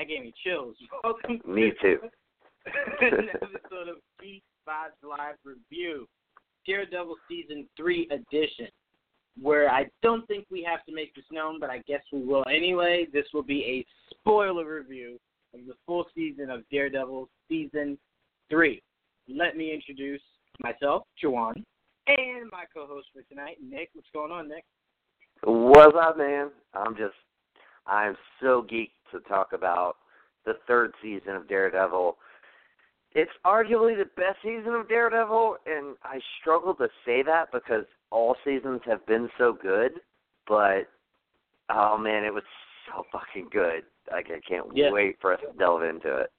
That gave me chills. Welcome Me too. an episode of Beast Vibes Live Review, Daredevil Season 3 edition, where I don't think we have to make this known, but I guess we will anyway. This will be a spoiler review of the full season of Daredevil Season 3. Let me introduce myself, Jawan, and my co-host for tonight, Nick. What's going on, Nick? What's up, man? I'm just, I'm so geeked to talk about the third season of Daredevil. It's arguably the best season of Daredevil, and I struggle to say that because all seasons have been so good. But oh man, it was so fucking good. Like I can't Yeah. wait for us to delve into it.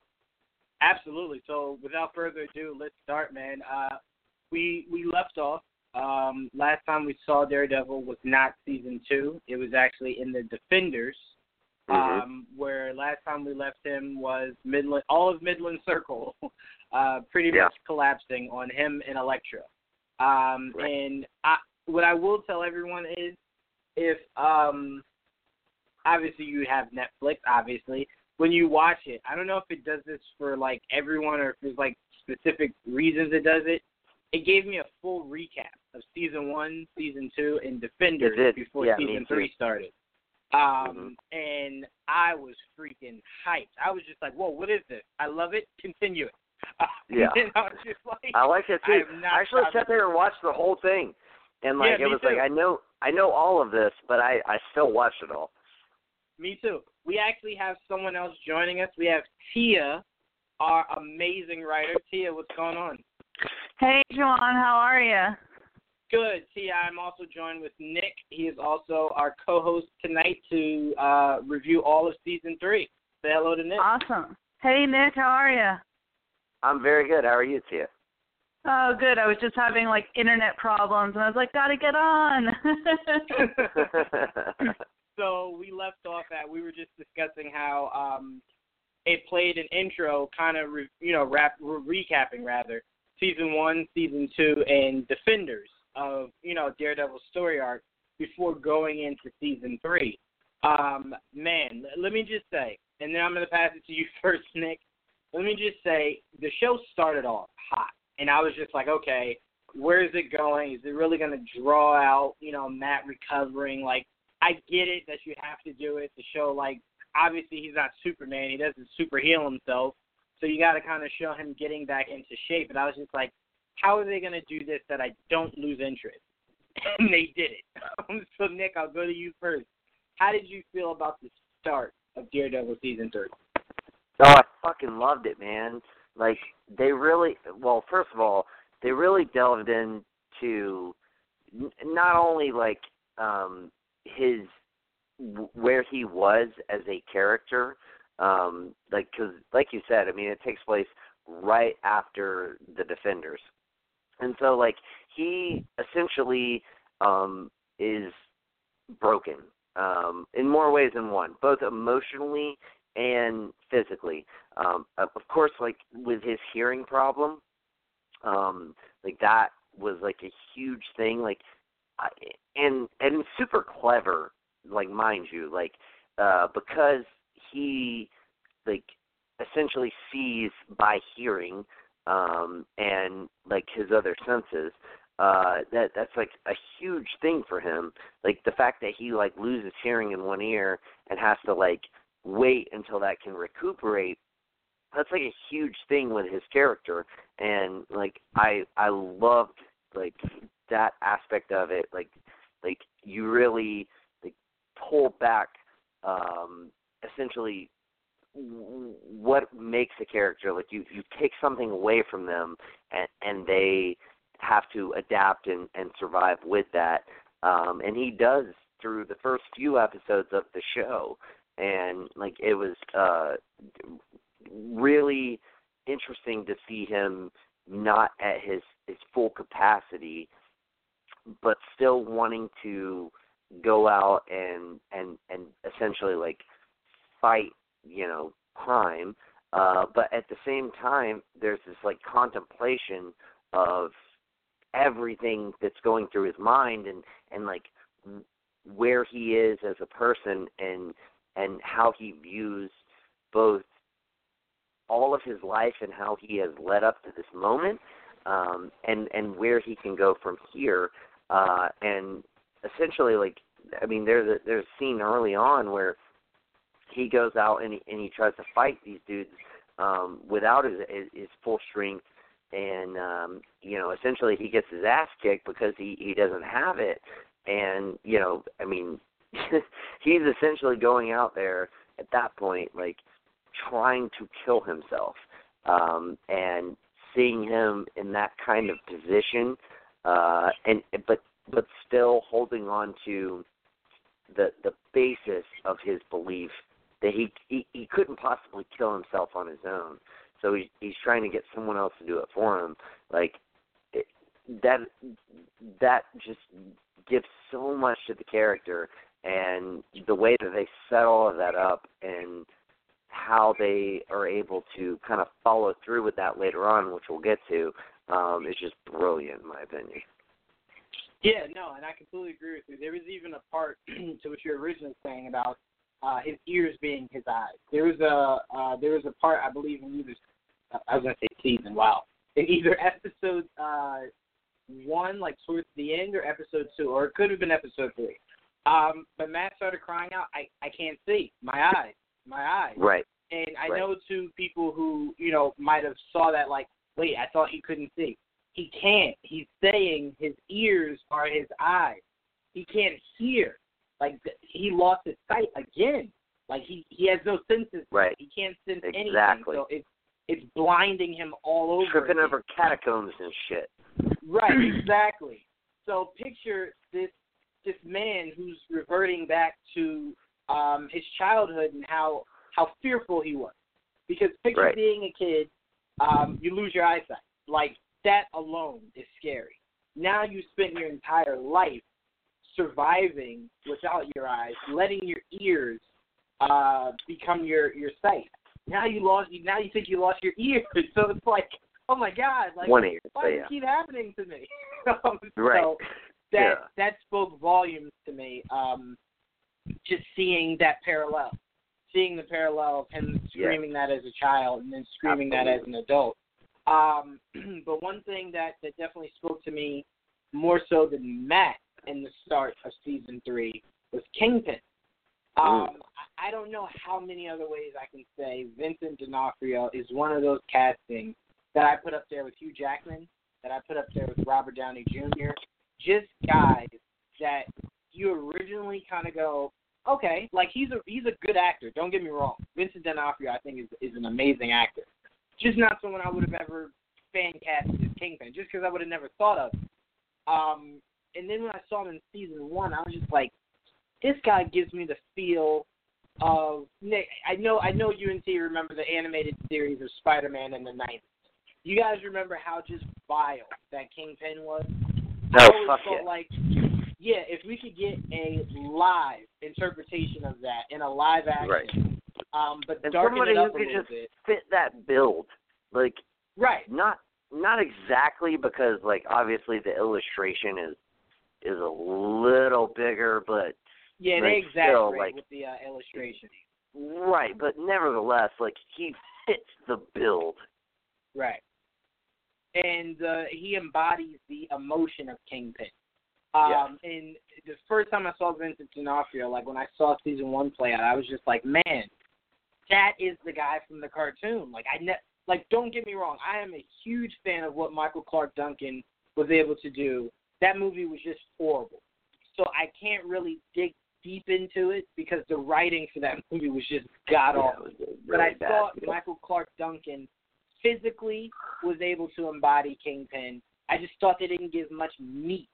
Absolutely. So without further ado, let's start, man. Uh, we we left off. Um, last time we saw Daredevil was not season two. It was actually in the Defenders, Mhm. um, where last time we left him was Midland, all of Midland Circle, uh, pretty Yeah. much collapsing on him and Elektra. Um, Right. And I, what I will tell everyone is, if um, obviously you have Netflix, obviously when you watch it, I don't know if it does this for like everyone or if there's like specific reasons it does it. It gave me a full recap of season one, season two, and Defenders before Yeah, season three started. Um, and I was freaking hyped. I was just like, "Whoa, what is this? I love it. Continue it." Uh, Yeah. and I was just like, I like it too. am I actually sat there and watched the whole thing, and like Yeah, it me was like. I know I know all of this, but I I still watched it all. Me too. We actually have someone else joining us. We have Tia, our amazing writer. Tia, what's going on? Hey, Joanne, how are you? Good. Tia, I'm also joined with Nick. He is also our co-host tonight to uh, review all of season three. Say hello to Nick. Awesome. Hey, Nick, how are you? I'm very good. How are you, Tia? Oh, good. I was just having like internet problems, and I was like, gotta get on. so we left off at we were just discussing how um, it played an intro, kind of re, you know rap, re- recapping rather season one, season two, and Defenders of you know Daredevil's story arc before going into season three. Um, man, let me just say, and then I'm gonna pass it to you first, Nick. Let me just say the show started off hot, and I was just like, okay, where is it going? Is it really gonna draw out, you know, Matt recovering? Like, I get it that you have to do it to show, like, obviously he's not Superman. He doesn't super heal himself, so you got to kind of show him getting back into shape. And I was just like, how are they gonna do this that I don't lose interest? And they did it. so Nick, I'll go to you first. How did you feel about the start of Daredevil season three? Oh, I fucking loved it, man. Like they really well, first of all, they really delved into not only like um his where he was as a character um like cuz like you said, I mean it takes place right after the defenders. And so like he essentially um is broken um in more ways than one, both emotionally and physically. Um, of course, like with his hearing problem, um, like that was like a huge thing. Like, I, and and super clever, like mind you, like uh, because he like essentially sees by hearing um and like his other senses uh that that's like a huge thing for him. Like the fact that he like loses hearing in one ear and has to like wait until that can recuperate that's like a huge thing with his character. And like i i loved like that aspect of it. Like like you really like pull back um essentially what makes a character like you you take something away from them and and they have to adapt and and survive with that. Um and he does through the first few episodes of the show. And like it was uh really interesting to see him not at his his full capacity but still wanting to go out and and and essentially like fight you know crime uh but at the same time there's this like contemplation of everything that's going through his mind and and like where he is as a person and and how he views both all of his life and how he has led up to this moment, um, and and where he can go from here. Uh, and essentially, like I mean, there's a there's a scene early on where he goes out and he, and he tries to fight these dudes um, without his, his full strength, and um, you know, essentially he gets his ass kicked because he he doesn't have it, and you know, I mean, he's essentially going out there at that point, like trying to kill himself, um, and seeing him in that kind of position, uh, and but but still holding on to the the basis of his belief that he he, he couldn't possibly kill himself on his own. So he, he's trying to get someone else to do it for him. Like it, that that just gives so much to the character and the way that they set all of that up and how they are able to kind of follow through with that later on, which we'll get to, um, is just brilliant in my opinion. Yeah, no, and I completely agree with you. There was even a part to what you were originally saying about uh, his ears being his eyes. There was a uh, there was a part I believe in either I was gonna say season. Wow, in either episode uh, one, like towards the end, or episode two, or it could have been episode three. Um, but Matt started crying out, "I I can't see my eyes, my eyes." Right. And I right. know two people who you know might have saw that like, wait, I thought he couldn't see. He can't. He's saying his ears are his eyes. He can't hear. Like he lost his sight again. Like he he has no senses. Right. He can't sense exactly. anything. So it's it's blinding him all over. Tripping again. over catacombs and shit. Right. Exactly. So picture this this man who's reverting back to um his childhood and how how fearful he was. Because picture right. being a kid, um, you lose your eyesight. Like that alone is scary. Now you spend your entire life surviving without your eyes, letting your ears uh, become your your sight. Now you lost. Now you think you lost your ears. So it's like, oh my god, like one ear. why does yeah. it keep happening to me? um, right. So that yeah. that spoke volumes to me. Um, just seeing that parallel, seeing the parallel of him screaming yeah. that as a child and then screaming Absolutely. that as an adult. Um, but one thing that that definitely spoke to me more so than Matt in the start of season three was Kingpin. Um, I, I don't know how many other ways I can say Vincent D'Onofrio is one of those castings that I put up there with Hugh Jackman, that I put up there with Robert Downey Jr. Just guys that you originally kind of go, okay, like he's a he's a good actor. Don't get me wrong. Vincent D'Onofrio, I think, is is an amazing actor. Just not someone I would have ever fan cast as Kingpin, just because I would have never thought of. Um, and then when I saw him in season one, I was just like, this guy gives me the feel of Nick. I know, I know, UNT remember the animated series of Spider-Man in the '90s. You guys remember how just vile that Kingpin was? No, I always fuck felt yeah. like, yeah, if we could get a live interpretation of that in a live action, Right. um, but And darken somebody it who up a could just bit. fit that build, like Right. not not exactly because like obviously the illustration is is a little bigger, but Yeah, like, exaggerate still, like- with the uh, illustration. right, but nevertheless, like he fits the build. Right. And uh, he embodies the emotion of Kingpin. Um, And the first time I saw Vincent D'Onofrio, like when I saw season one play out, I was just like, man, that is the guy from the cartoon. Like I ne- like don't get me wrong, I am a huge fan of what Michael Clarke Duncan was able to do. That movie was just horrible. So I can't really dig deep into it because the writing for that movie was just god awful. was a but I bad thought build. Michael Clarke Duncan physically was able to embody Kingpin. I just thought they didn't give much meat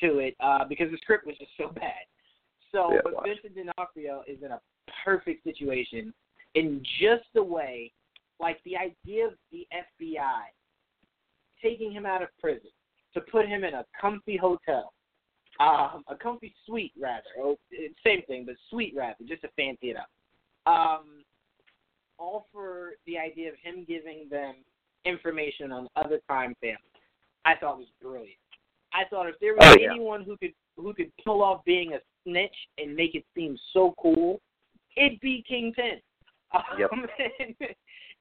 to it uh, because the script was just so bad. So, Yeah, but. Vincent D'Onofrio is in a perfect situation in just the way, like the idea of the FBI taking him out of prison to put him in a comfy hotel, um, a comfy suite rather, oh, same thing, but suite rather, just to fancy it up. Um, all for the idea of him giving them information on other crime families. I thought was brilliant. I thought if there was Oh, yeah. anyone who could who could pull off being a snitch and make it seem so cool, it'd be Kingpin. Yep. Um, and,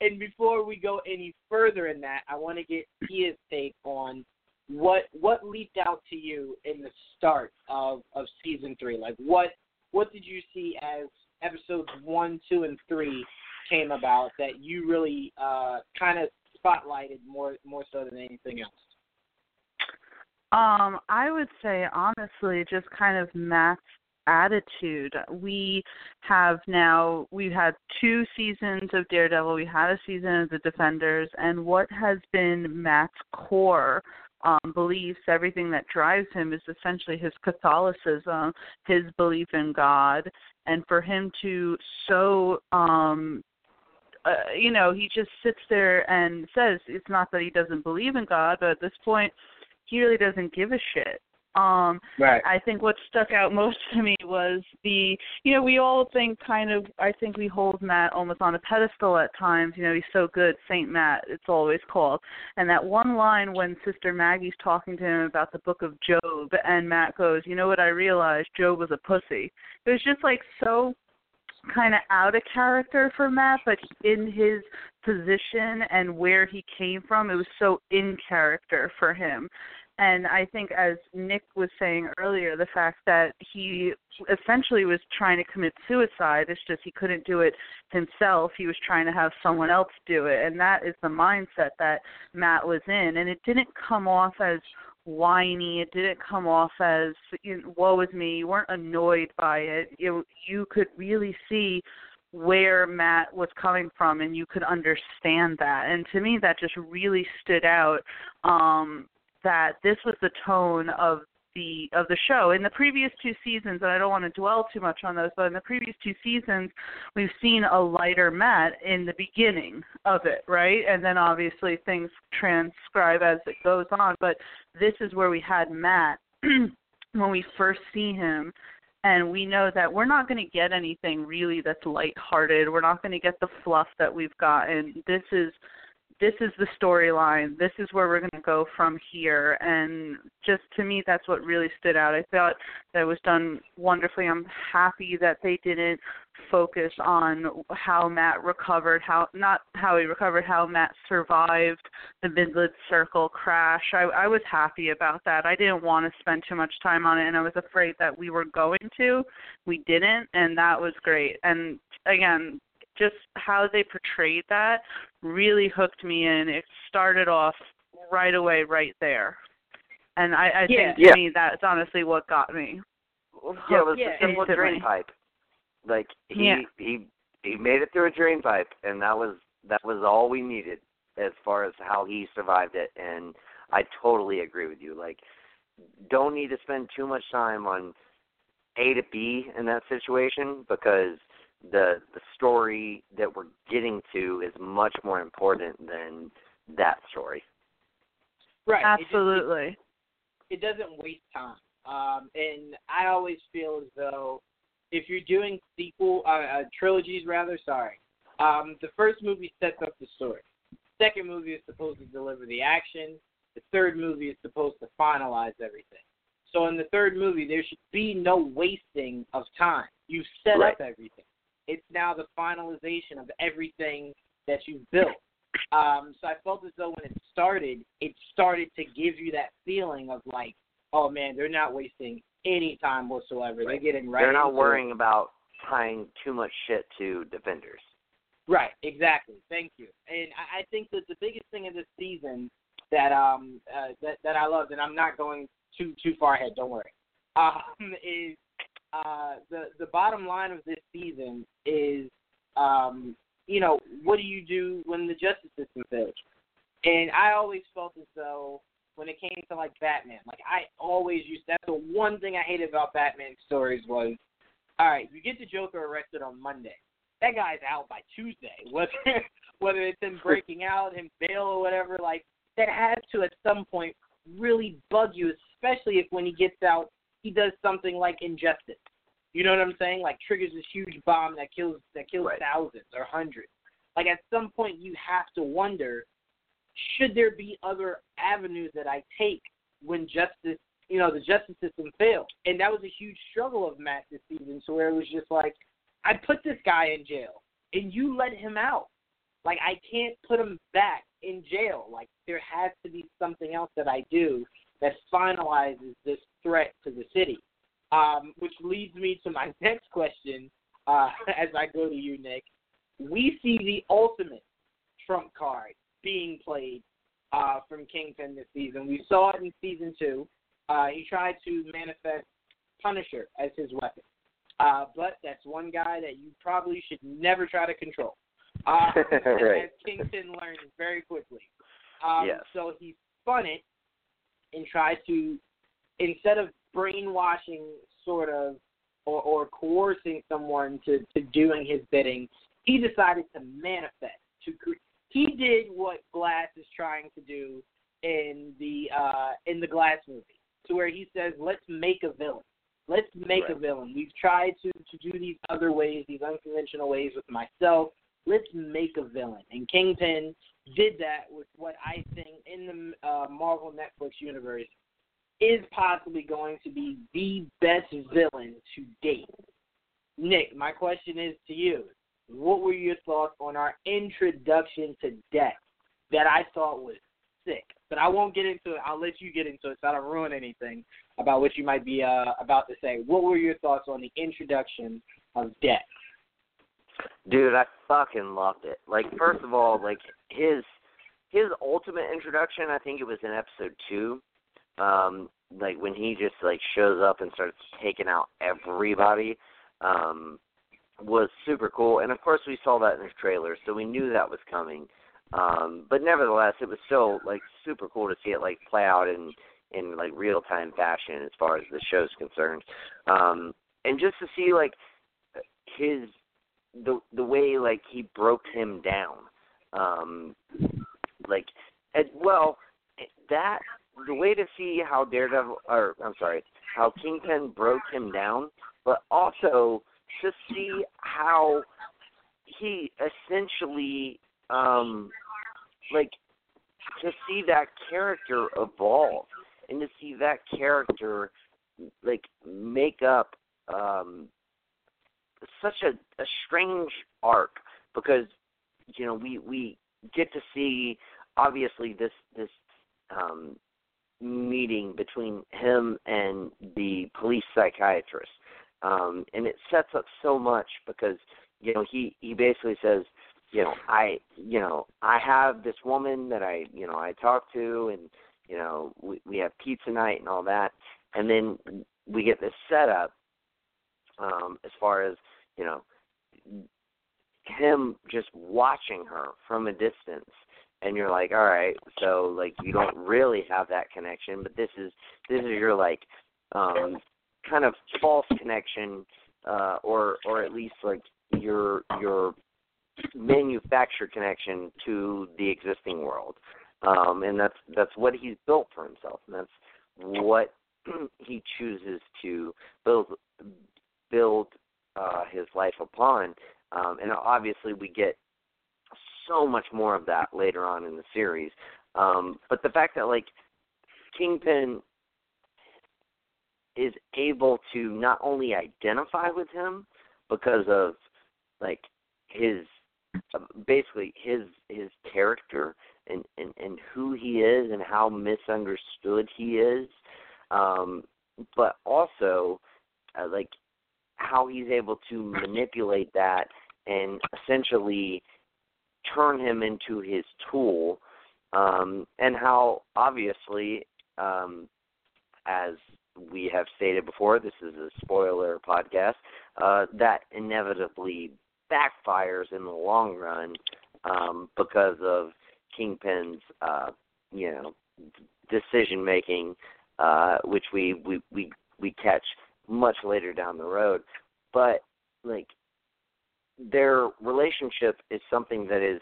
and before we go any further in that, I want to get Tia's take on what what leaped out to you in the start of of season three. Like what what did you see as episodes one, two, and three came about that you really uh, kind of spotlighted more more so than anything else? Um, I would say honestly, just kind of Matt's attitude. We have now we've had two seasons of Daredevil, we had a season of the Defenders, and what has been Matt's core um, beliefs, everything that drives him is essentially his Catholicism, his belief in God, and for him to so um uh, you know, he just sits there and says it's not that he doesn't believe in God, but at this point he really doesn't give a shit. Um Right. I think what stuck out most to me was the you know, we all think kind of I think we hold Matt almost on a pedestal at times, you know, he's so good, Saint Matt, it's always called. And that one line when Sister Maggie's talking to him about the book of Job and Matt goes, You know what I realized? Job was a pussy. It was just like so kind of out of character for Matt, but in his position and where he came from, it was so in character for him. And I think, as Nick was saying earlier, the fact that he essentially was trying to commit suicide, it's just he couldn't do it himself. He was trying to have someone else do it. And that is the mindset that Matt was in. And it didn't come off as whiny. It didn't come off as you know, woe is me. You weren't annoyed by it. You you could really see where Matt was coming from and you could understand that. And to me that just really stood out um that this was the tone of the of the show. In the previous two seasons, and I don't want to dwell too much on those, but in the previous two seasons, we've seen a lighter Matt in the beginning of it, right? And then obviously things transcribe as it goes on. But this is where we had Matt when we first see him. And we know that we're not going to get anything really that's lighthearted. We're not going to get the fluff that we've gotten. This is this is the storyline. This is where we're going to go from here. And just to me, that's what really stood out. I thought that was done wonderfully. I'm happy that they didn't focus on how Matt recovered, how not how he recovered, how Matt survived the Midland Circle crash. I, I was happy about that. I didn't want to spend too much time on it, and I was afraid that we were going to. We didn't, and that was great. And again, just how they portrayed that really hooked me in. It started off right away, right there, and I, I Yeah. think to Yeah. me that's honestly what got me. Yeah, it was Yeah, a simple instantly. drain pipe. Like he Yeah. he he made it through a drain pipe, and that was that was all we needed as far as how he survived it. And I totally agree with you. Like, don't need to spend too much time on A to B in that situation because the the story that we're getting to is much more important than that story. Right. It just- Absolutely. it doesn't waste time. Um, and I always feel as though if you're doing sequel uh, uh, trilogies, rather, sorry, um, the first movie sets up the story. Second movie is supposed to deliver the action. The third movie is supposed to finalize everything. So in the third movie, there should be no wasting of time. You've set Right. up everything. It's now the finalization of everything that you've built. Um, so I felt as though when it started, it started to give you that feeling of like, oh man, they're not wasting any time whatsoever. They're Right. getting right. They're not into it. worrying about tying too much shit to defenders. Right, exactly. Thank you. And I, I think that the biggest thing of this season that um uh, that that I loved, and I'm not going too too far ahead. Don't worry. Um, is uh the the bottom line of this season is um you know what do you do when the justice system fails? And I always felt as though when it came to like Batman, like I always used that's the one thing I hated about Batman stories was all right, you get the Joker arrested on Monday. That guy's out by Tuesday. Whether whether it's him breaking out, him bail or whatever, like that has to at some point really bug you, especially if when he gets out he does something like injustice. You know what I'm saying? Like triggers this huge bomb that kills that kills Right. thousands or hundreds. Like at some point you have to wonder, should there be other avenues that I take when justice you know, the justice system failed. And that was a huge struggle of Matt this season, so where it was just like, I put this guy in jail. and you let him out. Like I can't put him back in jail. Like there has to be something else that I do that finalizes this threat to the city. Um, which leads me to my next question uh, as I go to you, Nick. We see the ultimate trump card being played uh, from Kingpin this season. We saw it in season two. Uh, he tried to manifest Punisher as his weapon. Uh, but that's one guy that you probably should never try to control. Uh, right. As Kingpin learns very quickly. Um, yes. So he spun it and tried to, instead of brainwashing, sort of, or, or coercing someone to, to doing his bidding, he decided to manifest. To he did what Glass is trying to do in the uh, in the Glass movie, to where he says, "Let's make a villain." Let's make right. a villain. We've tried to to do these other ways, these unconventional ways with myself. Let's make a villain. And Kingpin did that with what I think in the uh, Marvel Netflix universe is possibly going to be the best villain to date. Nick, my question is to you. What were your thoughts on our introduction to Death that I thought was sick? But I won't get into it. I'll let you get into it so I don't ruin anything about what you might be uh, about to say. What were your thoughts on the introduction of Death? Dude, I fucking loved it. Like, first of all, like his his ultimate introduction, I think it was in episode two. Um, like when he just like shows up and starts taking out everybody, um, was super cool. And of course, we saw that in the trailer, so we knew that was coming. Um, but nevertheless, it was still like super cool to see it like play out in in like real time fashion as far as the show's concerned. Um, and just to see like his the the way like he broke him down. Um, like, and, well, that the way to see how Daredevil, or I'm sorry, how Kingpin broke him down, but also to see how he essentially, um, like, to see that character evolve and to see that character like make up um such a, a strange arc because you know we we get to see obviously this this um meeting between him and the police psychiatrist. Um and it sets up so much because you know he he basically says you know i you know i have this woman that i you know i talk to and you know we we have pizza night and all that. And then we get this setup um as far as you know him just watching her from a distance and you're like all right so like you don't really have that connection but this is this is your like um kind of false connection uh or or at least like your your manufactured connection to the existing world um and that's that's what he's built for himself and that's what he chooses to build build uh, his life upon. Um, and obviously, we get so much more of that later on in the series. Um, but the fact that like Kingpin is able to not only identify with him because of like his basically his his character and, and and who he is and how misunderstood he is um but also uh, like how he's able to manipulate that and essentially turn him into his tool um and how obviously um as we have stated before this is a spoiler podcast uh that inevitably backfires in the long run um because of kingpin's uh you know decision making uh which we we we we catch much later down the road. But like their relationship is something that is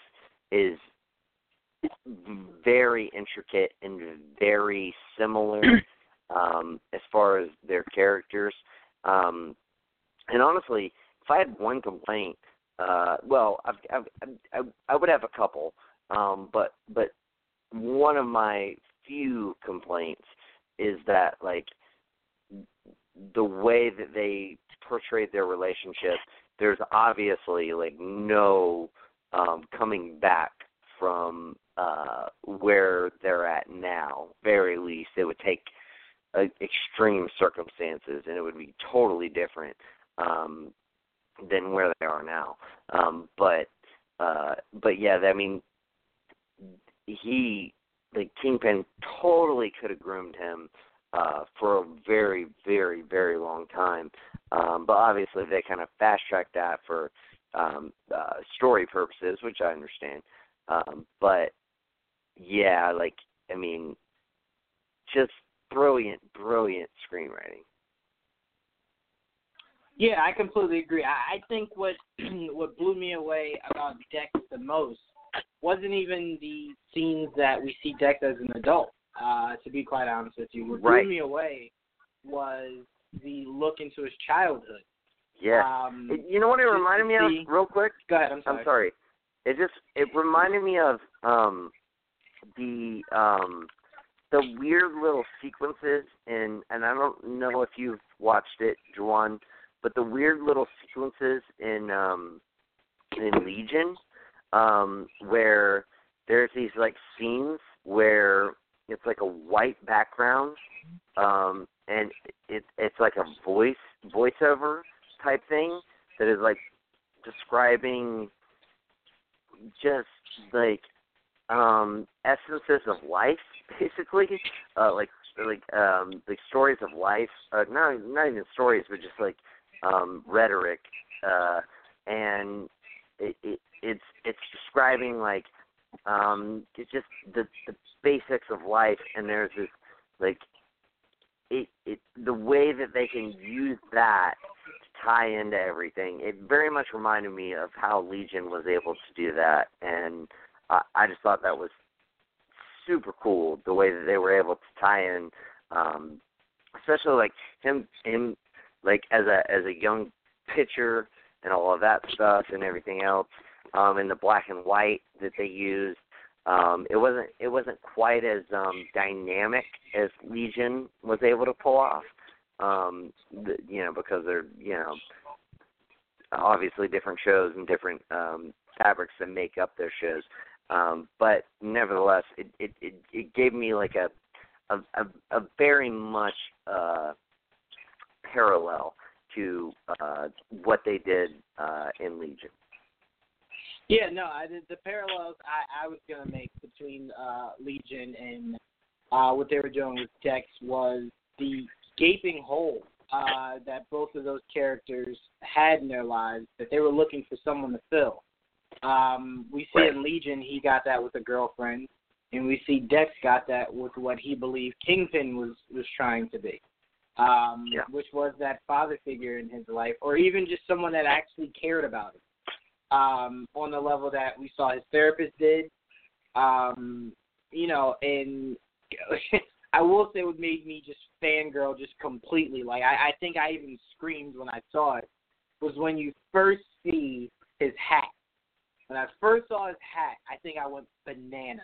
is very intricate and very similar um as far as their characters. Um and honestly, if I had one complaint, uh well, I've, I've, I I would have a couple. Um but but one of my few complaints is that like the way that they portrayed their relationship there's obviously like no um coming back from uh where they're at now. Very least it would take uh, extreme circumstances and it would be totally different um than where they are now. Um but uh but yeah, I mean he the Kingpin totally could have groomed him uh for a very very very long time um but obviously they kind of fast tracked that for um uh story purposes which i understand um but yeah like i mean just brilliant brilliant screenwriting Yeah, I completely agree. I, I think what what blew me away about Dex the most wasn't even the scenes that we see Dex as an adult. Uh, to be quite honest with you, what Right. blew me away was the look into his childhood. yeah Um, It- you know what it reminded me of real quick go ahead. I'm sorry. I'm sorry. It just it reminded me of um the um the weird little sequences in and I don't know if you've watched it, Juwan, but the weird little sequences in um in Legion, um, where there's these like scenes where it's like a white background, um, and it it's like a voice voiceover type thing that is like describing just like um essences of life basically. Uh like like um like stories of life uh not not even stories but just like um rhetoric uh and it, it it's it's describing like um it's just the the basics of life and there's this like it it the way that they can use that to tie into everything. It very much reminded me of how legion was able to do that and i i just thought that was super cool the way that they were able to tie in um especially like him him like as a as a young pitcher and all of that stuff and everything else um and the black and white that they used um it wasn't it wasn't quite as um dynamic as legion was able to pull off um the, you know because they're you know obviously different shows and different um fabrics that make up their shows. Um but nevertheless it it it, it gave me like a a a, a very much uh parallel to uh what they did uh in legion Yeah, no, I the parallels I, I was gonna make between uh Legion and uh what they were doing with Dex was the gaping hole uh that both of those characters had in their lives that they were looking for someone to fill. Um we see Right. in Legion he got that with a girlfriend and we see Dex got that with what he believed Kingpin was was trying to be. Um Yeah. which was that father figure in his life or even just someone that actually cared about him um, on the level that we saw his therapist did. Um, you know, and I will say what made me just fangirl just completely. Like I, I think I even screamed when I saw it was when you first see his hat. When I first saw his hat, I think I went banana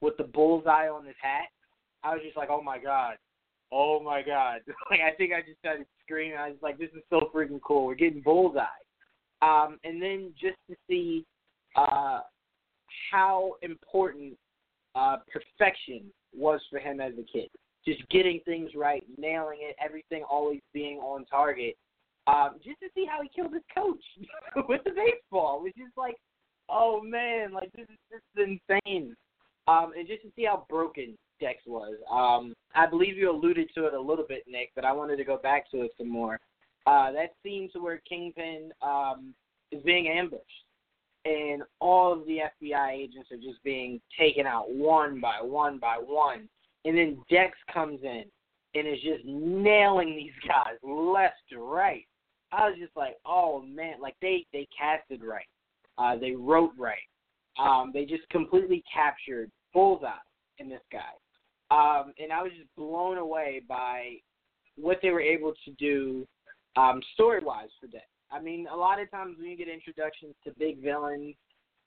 with the bullseye on his hat. I was just like, oh my god, oh my god. like I think I just started screaming. I was like, this is so freaking cool. We're getting bullseye um, and then just to see uh, how important uh, perfection was for him as a kid. Just getting things right, nailing it, everything always being on target. Um, just to see how he killed his coach with the baseball, which is like, oh man, like this is this is insane. Um, and just to see how broken Dex was. Um, I believe you alluded to it a little bit, Nick, but I wanted to go back to it some more. Uh, that seems to where Kingpin um, is being ambushed, and all of the FBI agents are just being taken out one by one by one, and then Dex comes in and is just nailing these guys left to right. I was just like, oh man, like they they casted right, uh, they wrote right, um, they just completely captured bullseye in this guy, um, and I was just blown away by what they were able to do um, story wise for Dex. I mean, a lot of times when you get introductions to big villains,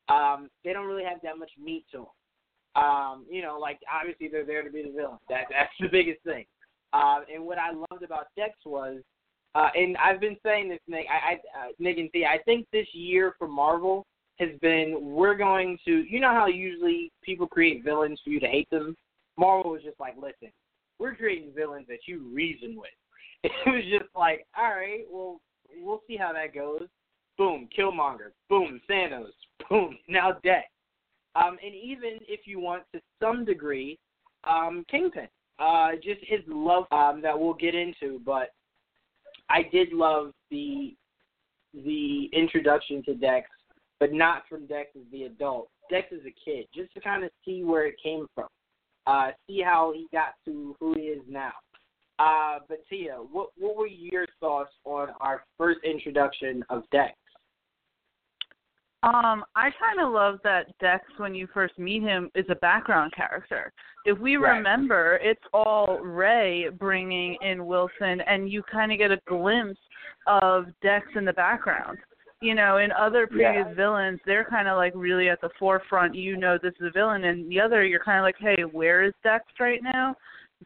um, they don't really have that much meat to them. Um, you know, like obviously they're there to be the villain. That that's the biggest thing. Uh, and what I loved about Dex was Uh, and I've been saying this, Nick. I, I uh, Nick and T. I think this year for Marvel has been we're going to. You know how usually people create villains for you to hate them. Marvel was just like, listen, we're creating villains that you reason with. It was just like, all right, well, we'll see how that goes. Boom, Killmonger. Boom, Thanos. Boom, now Dex. Um, and even if you want to some degree, um, Kingpin. Uh, just his love um, that we'll get into, but I did love the the introduction to Dex, but not from Dex as the adult. Dex as a kid, just to kind of see where it came from, uh, see how he got to who he is now. Uh, but Tia, what what were your thoughts on our first introduction of Dex? Um, I kind of love that Dex, when you first meet him, is a background character. If we right. remember, it's all Ray bringing in Wilson, and you kind of get a glimpse of Dex in the background. You know, in other previous yeah. villains, they're kind of like really at the forefront. You know, this is a villain, and the other, you're kind of like, hey, where is Dex right now?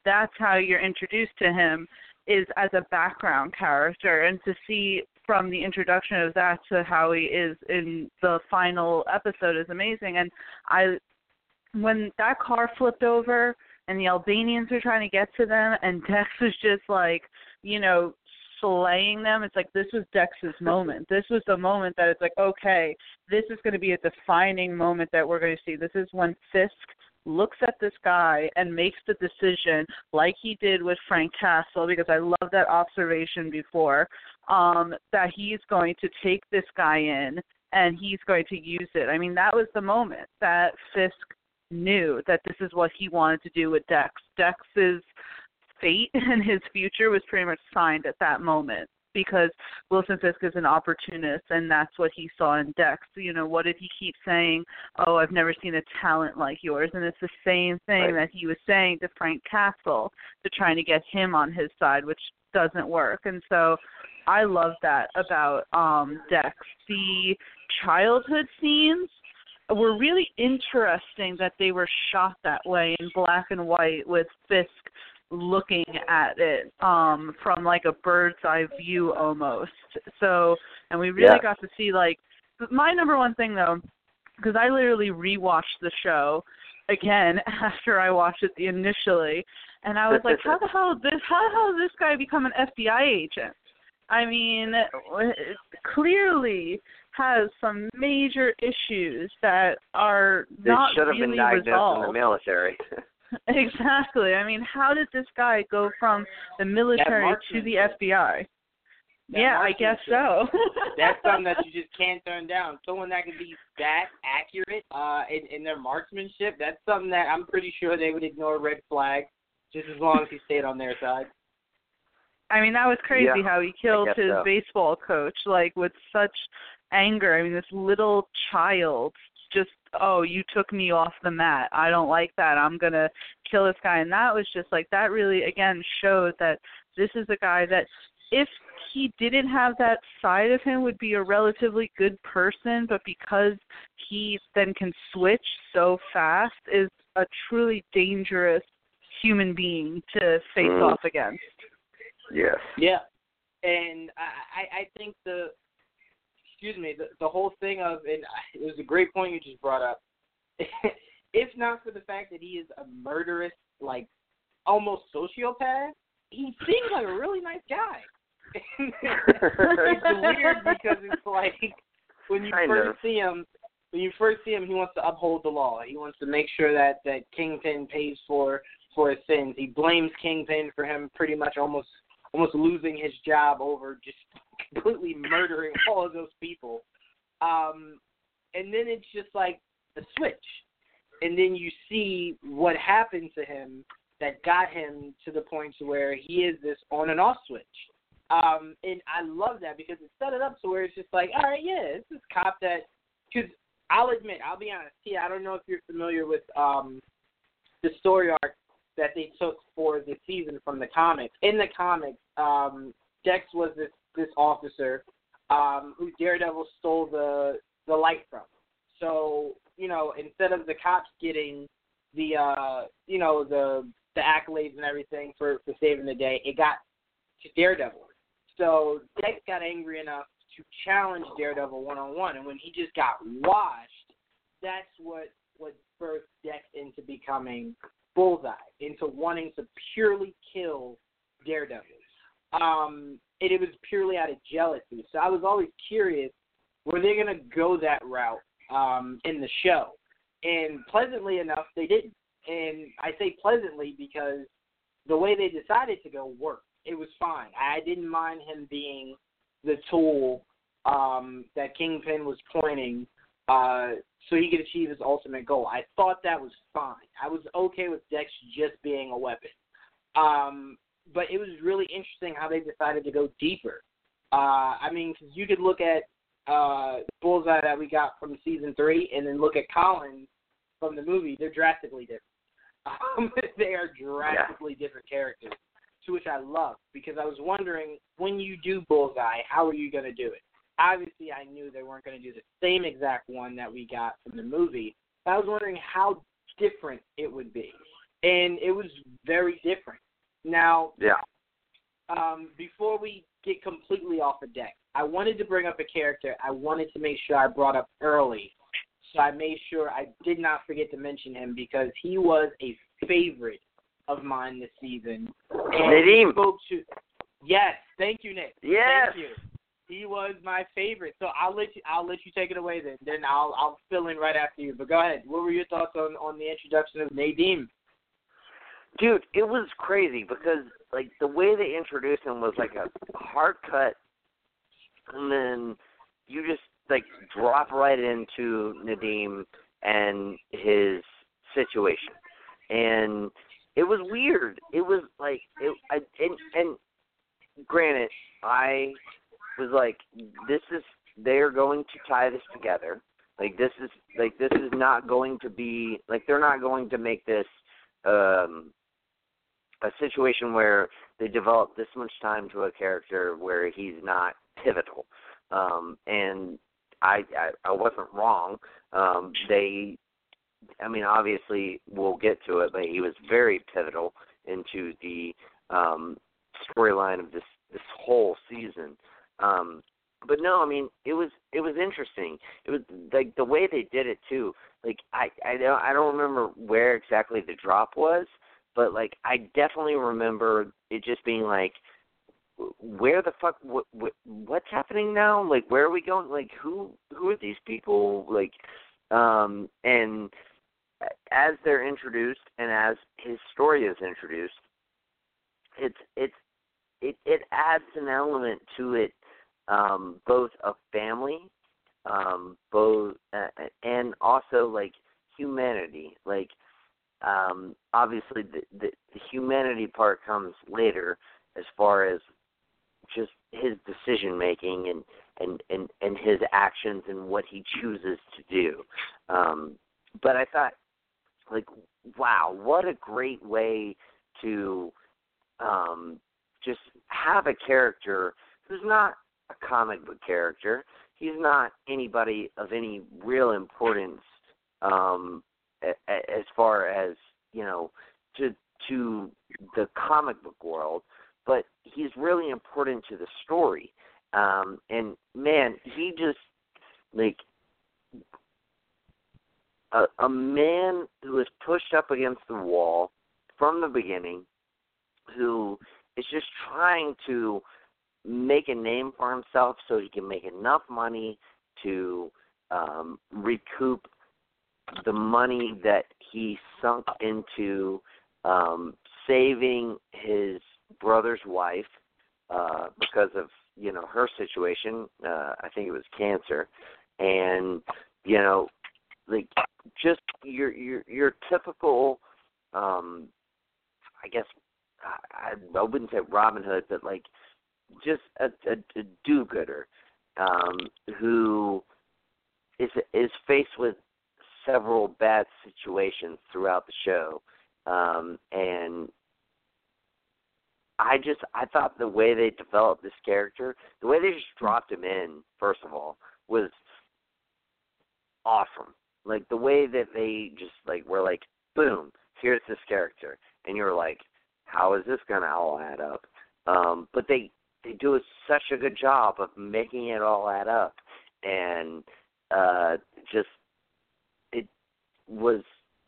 That's how you're introduced to him is as a background character and to see from the introduction of that to how he is in the final episode is amazing. And I, when that car flipped over and the Albanians were trying to get to them, and Dex was just like, you know, slaying them. It's like this was Dex's moment. This was the moment that it's like, okay, this is going to be a defining moment that we're going to see. This is when Fisk looks at this guy and makes the decision like he did with Frank Castle because I love that observation before um that he's going to take this guy in and he's going to use it. I mean that was the moment that Fisk knew that this is what he wanted to do with Dex. Dex's fate and his future was pretty much signed at that moment because Wilson Fisk is an opportunist, and that's what he saw in Dex. You know, what did he keep saying? Oh, I've never seen a talent like yours, and it's the same thing right. that he was saying to Frank Castle to trying to get him on his side, which doesn't work. And so, I love that about um Dex. The childhood scenes were really interesting that they were shot that way in black and white with Fisk looking at it um from like a bird's eye view almost so and we really yeah. got to see like my number one thing though because i literally rewatched the show again after i watched it initially and i was like how the hell this how the hell did this guy become an fbi agent i mean clearly has some major issues that are they not should have really been diagnosed resolved. in the military. Exactly. I mean, how did this guy go from the military to the FBI? That yeah, I guess so. That's something that you just can't turn down. Someone that can be that accurate uh, in, in their marksmanship, that's something that I'm pretty sure they would ignore red flag just as long as he stayed on their side. I mean, that was crazy Yeah, how he killed his so. baseball coach, like with such anger. I mean, this little child just, oh, you took me off the mat. I don't like that. I'm going to kill this guy. And that was just like, that really, again, showed that this is a guy that if he didn't have that side of him would be a relatively good person but because he then can switch so fast is a truly dangerous human being to face Mm. off against yes. Yeah, and I, I I think the excuse me the the whole thing of and it was a great point you just brought up. if not for the fact that he is a murderous like almost sociopath, he seems like a really nice guy. it's weird because it's like when you Kind first of. see him when you first see him he wants to uphold the law. He wants to make sure that that Kingpin pays for for his sins. He blames Kingpin for him pretty much almost almost losing his job over just completely murdering all of those people. Um and then it's just like a switch. And then you see what happened to him that got him to the point to where he is this on and off switch. Um, and I love that because it set it up to where it's just like, all right, yeah, this is cop that. Because I'll admit, I'll be honest. Yeah, I don't know if you're familiar with um, the story arc that they took for the season from the comics. In the comics, um, Dex was this this officer um, who Daredevil stole the the light from. So you know, instead of the cops getting the uh, you know the the accolades and everything for for saving the day, it got to Daredevil. So Dex got angry enough to challenge Daredevil one on one, and when he just got washed, that's what what birthed Dex into becoming Bullseye, into wanting to purely kill Daredevil. Um, and it was purely out of jealousy. So I was always curious, were they going to go that route um, in the show? And pleasantly enough, they didn't. And I say pleasantly because the way they decided to go worked. It was fine. I didn't mind him being the tool um, that Kingpin was pointing uh, so he could achieve his ultimate goal. I thought that was fine. I was okay with Dex just being a weapon. Um, but it was really interesting how they decided to go deeper. Uh, I mean, cause you could look at uh, Bullseye that we got from season three, and then look at Colin's from the movie. They're drastically different. Um, they are drastically yeah. different characters, to which I love because I was wondering when you do Bullseye, how are you going to do it? Obviously, I knew they weren't going to do the same exact one that we got from the movie. But I was wondering how different it would be, and it was very different. Now, yeah. Um, before we get completely off the deck, I wanted to bring up a character. I wanted to make sure I brought up early, so I made sure I did not forget to mention him because he was a favorite of mine this season. And Nadeem. Spoke to, yes, thank you, Nick. Yes. Thank you. He was my favorite. So I'll let you I'll let you take it away then. Then I'll I'll fill in right after you. But go ahead. What were your thoughts on on the introduction of Nadeem? Dude, it was crazy because like the way they introduced him was like a hard cut, and then you just like drop right into Nadeem and his situation, and it was weird. It was like it. I, and and granted, I was like, this is they're going to tie this together. Like this is like this is not going to be like they're not going to make this um a situation where they develop this much time to a character where he's not pivotal. Um, and I, I I wasn't wrong. Um, they, I mean, obviously we'll get to it, but he was very pivotal into the um, storyline of this this whole season. Um, but no, I mean it was it was interesting. It was like the way they did it too. Like I I don't I don't remember where exactly the drop was, but like I definitely remember it just being like, where the fuck what, what what's happening now? Like where are we going? Like who who are these people? Like um and as they're introduced and as his story is introduced, it's it's it it adds an element to it, um, both of family, um, both uh, and also like humanity. Like um, obviously, the, the the humanity part comes later, as far as just his decision making and and and and his actions and what he chooses to do. Um, but I thought, like, wow, what a great way to um, just have a character who's not a comic book character. He's not anybody of any real importance um, as far as you know to to the comic book world, but he's really important to the story. Um, and man, he just like a, a man who is pushed up against the wall from the beginning, who is just trying to make a name for himself so he can make enough money to um, recoup the money that he sunk into um saving his brother's wife uh because of you know her situation uh i think it was cancer. And you know like just your your your typical um i guess i i wouldn't say robin hood but like just a a, a do gooder um who is is faced with several bad situations throughout the show, um, and I just I thought the way they developed this character, the way they just dropped him in, first of all, was awesome. Like the way that they just like were like, boom, here's this character, and you're like, how is this gonna all add up? Um, but they they do such a good job of making it all add up, and uh, just was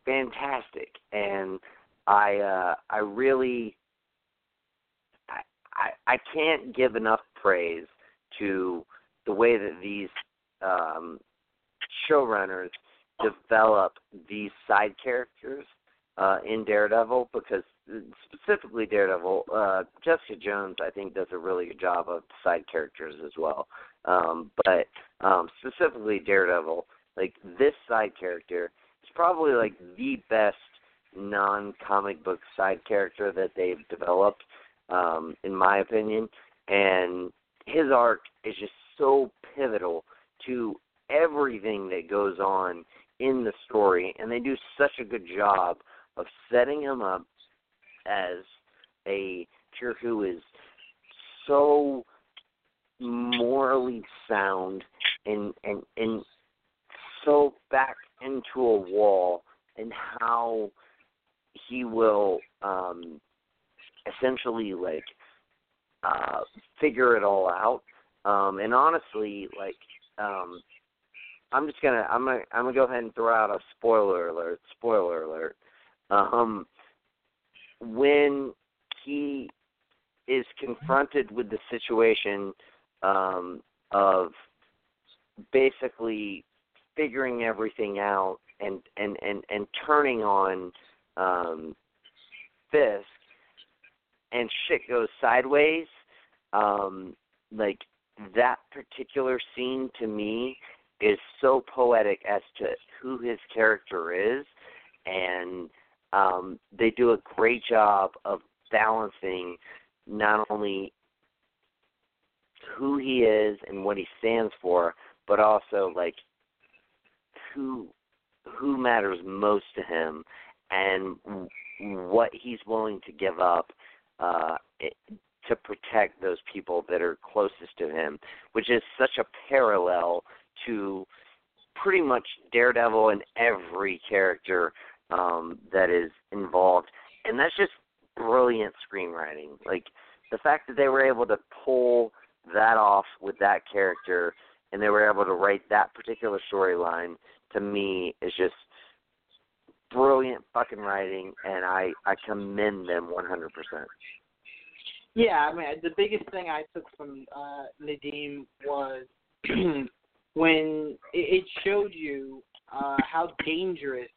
fantastic, and I uh, I really I, I I can't give enough praise to the way that these um, showrunners develop these side characters uh, in Daredevil because specifically Daredevil, uh, Jessica Jones I think does a really good job of side characters as well. Um, but um, specifically Daredevil, like this side character probably like the best non comic book side character that they've developed, um, in my opinion. And his arc is just so pivotal to everything that goes on in the story and they do such a good job of setting him up as a character who is so morally sound and and and so back into a wall and how he will um essentially like uh figure it all out um and honestly like um I'm just gonna I'm gonna I'm gonna go ahead and throw out a spoiler alert. Spoiler alert. Um, when he is confronted with the situation um, of basically figuring everything out and and and and turning on um, Fisk, and shit goes sideways. Um, like that particular scene to me is so poetic as to who his character is, and um, they do a great job of balancing not only who he is and what he stands for, but also like who who matters most to him and what he's willing to give up uh, to protect those people that are closest to him, which is such a parallel to pretty much Daredevil and every character um, that is involved, and that's just brilliant screenwriting. Like the fact that they were able to pull that off with that character, and they were able to write that particular storyline to me is just brilliant fucking writing, and I I commend them 100%. Yeah, I mean the biggest thing I took from uh Nadeem was when it, showed you uh, how dangerous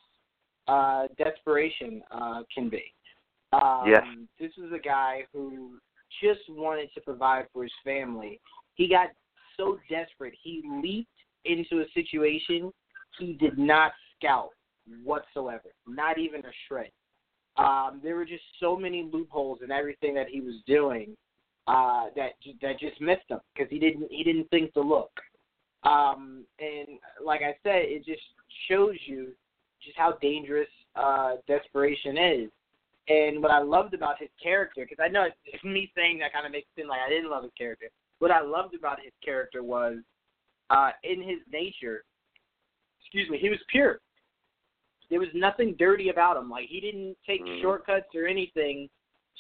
uh, desperation uh, can be. Um, yes. This was a guy who just wanted to provide for his family. He got so desperate, he leaped into a situation he did not scout whatsoever, not even a shred. Um, there were just so many loopholes in everything that he was doing uh, that that just missed him because he didn't he didn't think to look. Um, and like I said, it just shows you just how dangerous uh, desperation is. And what I loved about his character, because I know it's me saying that kind of makes it seem like I didn't love his character. What I loved about his character was, uh, in his nature, excuse me, he was pure. There was nothing dirty about him. Like he didn't take mm. shortcuts or anything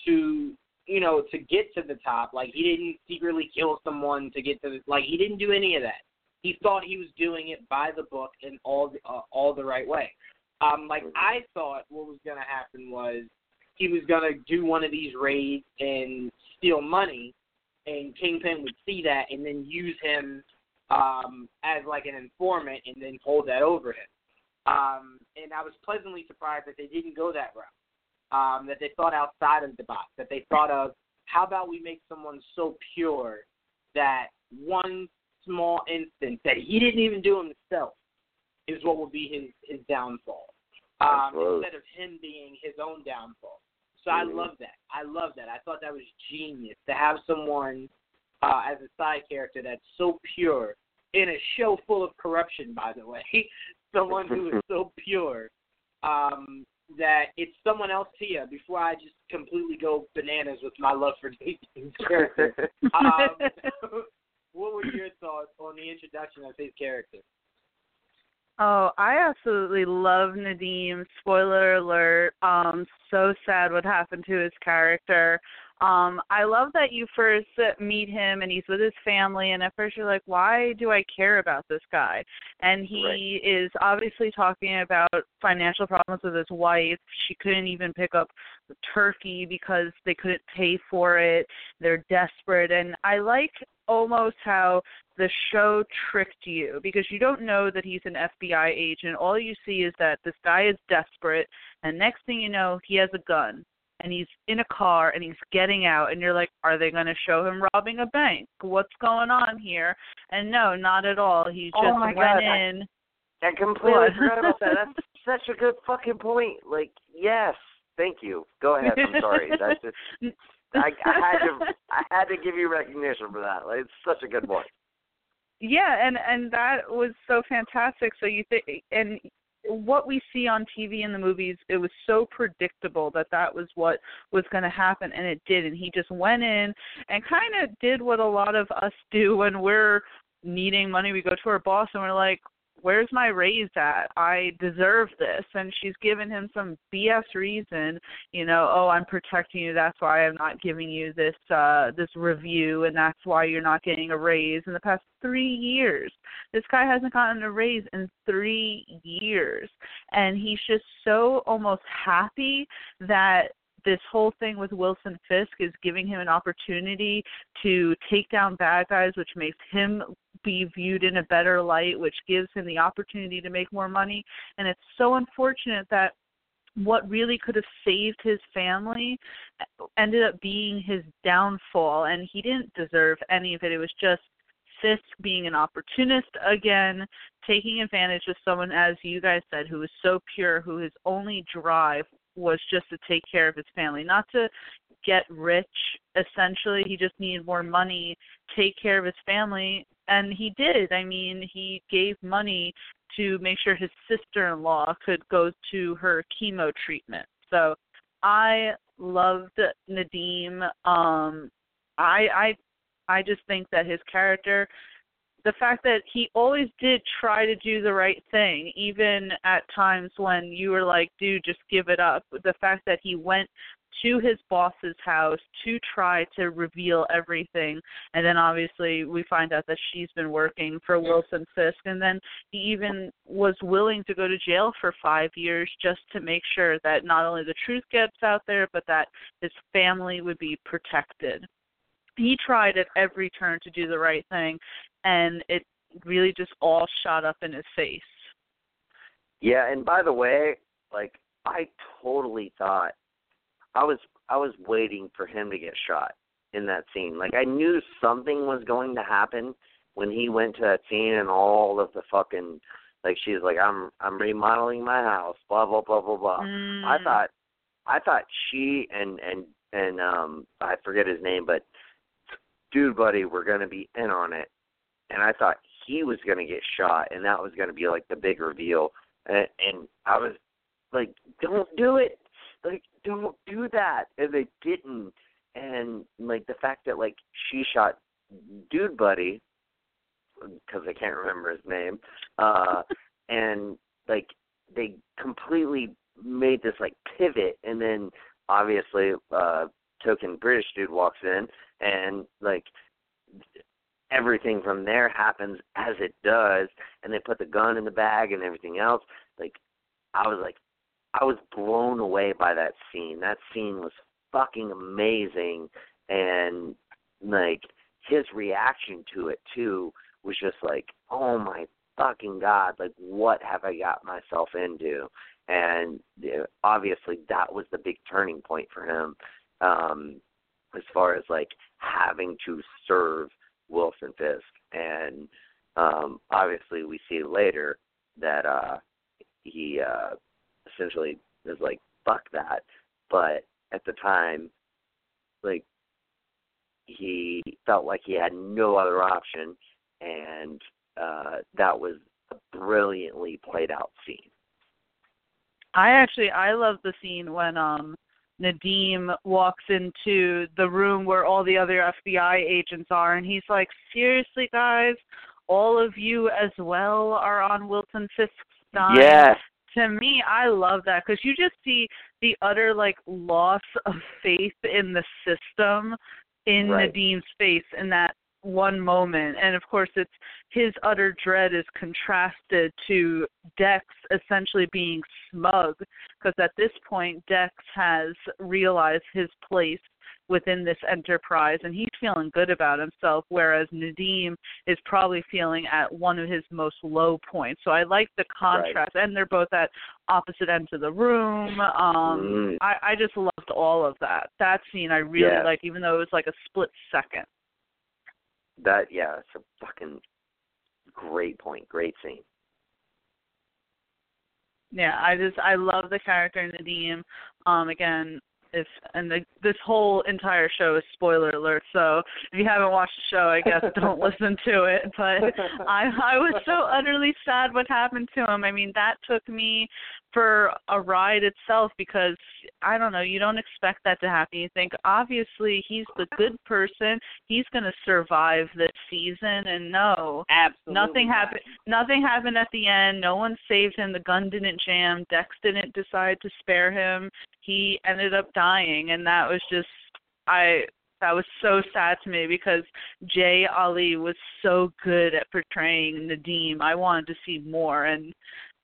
to, you know, to get to the top. Like he didn't secretly kill someone to get to the. Like he didn't do any of that he thought he was doing it by the book in all the uh, all the right way. Um, like I thought, what was going to happen was he was going to do one of these raids and steal money, and Kingpin would see that and then use him um, as like an informant and then hold that over him. Um, and I was pleasantly surprised that they didn't go that route. Um, that they thought outside of the box. That they thought of how about we make someone so pure that one small instance that he didn't even do himself is what will be his his downfall. Um, instead of him being his own downfall. So mm-hmm. I love that. I love that. I thought that was genius to have someone uh, as a side character that's so pure in a show full of corruption. By the way, someone who is so pure um, that it's someone else here before I just completely go bananas with my love for Nathan's character. um, what were your thoughts on the introduction of his character? Oh, I absolutely love Nadeem. Spoiler alert. Um, so sad what happened to his character. Um, I love that you first meet him and he's with his family, and at first you're like, why do I care about this guy? And he Right. is obviously talking about financial problems with his wife. She couldn't even pick up the turkey because they couldn't pay for it. They're desperate, and I like almost how the show tricked you because you don't know that he's an FBI agent. All you see is that this guy is desperate, and next thing you know, he has a gun and he's in a car and he's getting out and you're like are they going to show him robbing a bank what's going on here and no not at all he Oh just my went God, I- in I completely What? forgot about that. That's such a good fucking point. Like, yes, thank you. Go ahead. I'm sorry. That's just I, I had to I had to give you recognition for that. Like, it's such a good point. yeah and and that was so fantastic so you think and what we see on TV in the movies, it was so predictable that that was what was going to happen, and it did. And he just went in and kind of did what a lot of us do when we're needing money. We go to our boss and we're like, "Where's my raise at? I deserve this." And she's given him some BS reason, you know, "Oh, I'm protecting you. That's why I'm not giving you this uh this review, and that's why you're not getting a raise." In the past three years, this guy hasn't gotten a raise in three years, and he's just so almost happy that this whole thing with Wilson Fisk is giving him an opportunity to take down bad guys, which makes him be viewed in a better light, which gives him the opportunity to make more money. And it's so unfortunate that what really could have saved his family uh, ended up being his downfall, and he didn't deserve any of it. It was just Fisk being an opportunist again, taking advantage of someone, as you guys said, who was so pure, who his only drive was just to take care of his family, not to get rich. Essentially, he just needed more money, take care of his family, and he did. I mean, he gave money to make sure his sister-in-law could go to her chemo treatment. So, I loved Nadeem. Um, I I I just think that his character the fact that he always did try to do the right thing, even at times when you were like, dude, just give it up. The fact that he went to his boss's house to try to reveal everything. And then obviously we find out that she's been working for Wilson Fisk. And then he even was willing to go to jail for five years just to make sure that not only the truth gets out there, but that his family would be protected he tried at every turn to do the right thing and it really just all shot up in his face Yeah, and by the way, like I totally thought I was I was waiting for him to get shot in that scene. Like I knew something was going to happen when he went to that scene and all of the fucking like she's like I'm I'm remodeling my house, blah blah blah blah blah. mm. I thought I thought she and and and um I forget his name, but dude buddy we're gonna be in on it. And I thought he was gonna get shot and that was gonna be like the big reveal. And, and I was like, Don't do it like don't do that and they didn't. And like the fact that like she shot dude buddy because I can't remember his name uh and like they completely made this like pivot and then obviously uh token British dude walks in and like everything from there happens as it does and they put the gun in the bag and everything else. Like I was like I was blown away by that scene. That scene was fucking amazing and like his reaction to it too was just like oh my fucking god like what have I got myself into? And uh, obviously that was the big turning point for him um as far as like having to serve Wilson Fisk. And um obviously we see later that uh he uh essentially is like fuck that. But at the time like he felt like he had no other option and uh that was a brilliantly played out scene. I actually I love the scene when um Nadeem walks into the room where all the other FBI agents are and he's like, Seriously guys, all of you as well are on Wilson Fisk's side. yes to me, I love that because you just see the utter like loss of faith in the system in Right. Nadeem's face in that one moment, and of course, it's his utter dread is contrasted to Dex essentially being smug because at this point, Dex has realized his place within this enterprise and he's feeling good about himself whereas Nadeem is probably feeling at one of his most low points. So I like the contrast and they're both at opposite ends of the room. Um Mm. I, I just loved all of that. That scene I really Yeah. liked even though it was like a split second. That yeah, it's a fucking great point, great scene. Yeah, I just I love the character Nadeem. Um again, if and the, this whole entire show is spoiler alert. So if you haven't watched the show, I guess don't listen to it. But I I was so utterly sad what happened to him. I mean, that took me for a ride itself because I don't know, you don't expect that to happen. You think obviously he's the good person, he's going to survive this season and no. Absolutely. Nothing not. happened. Nothing happened at the end. No one saved him. The gun didn't jam. Dex didn't decide to spare him. He ended up dying, and that was just I. That was so sad to me because Jay Ali was so good at portraying Nadeem. I wanted to see more, and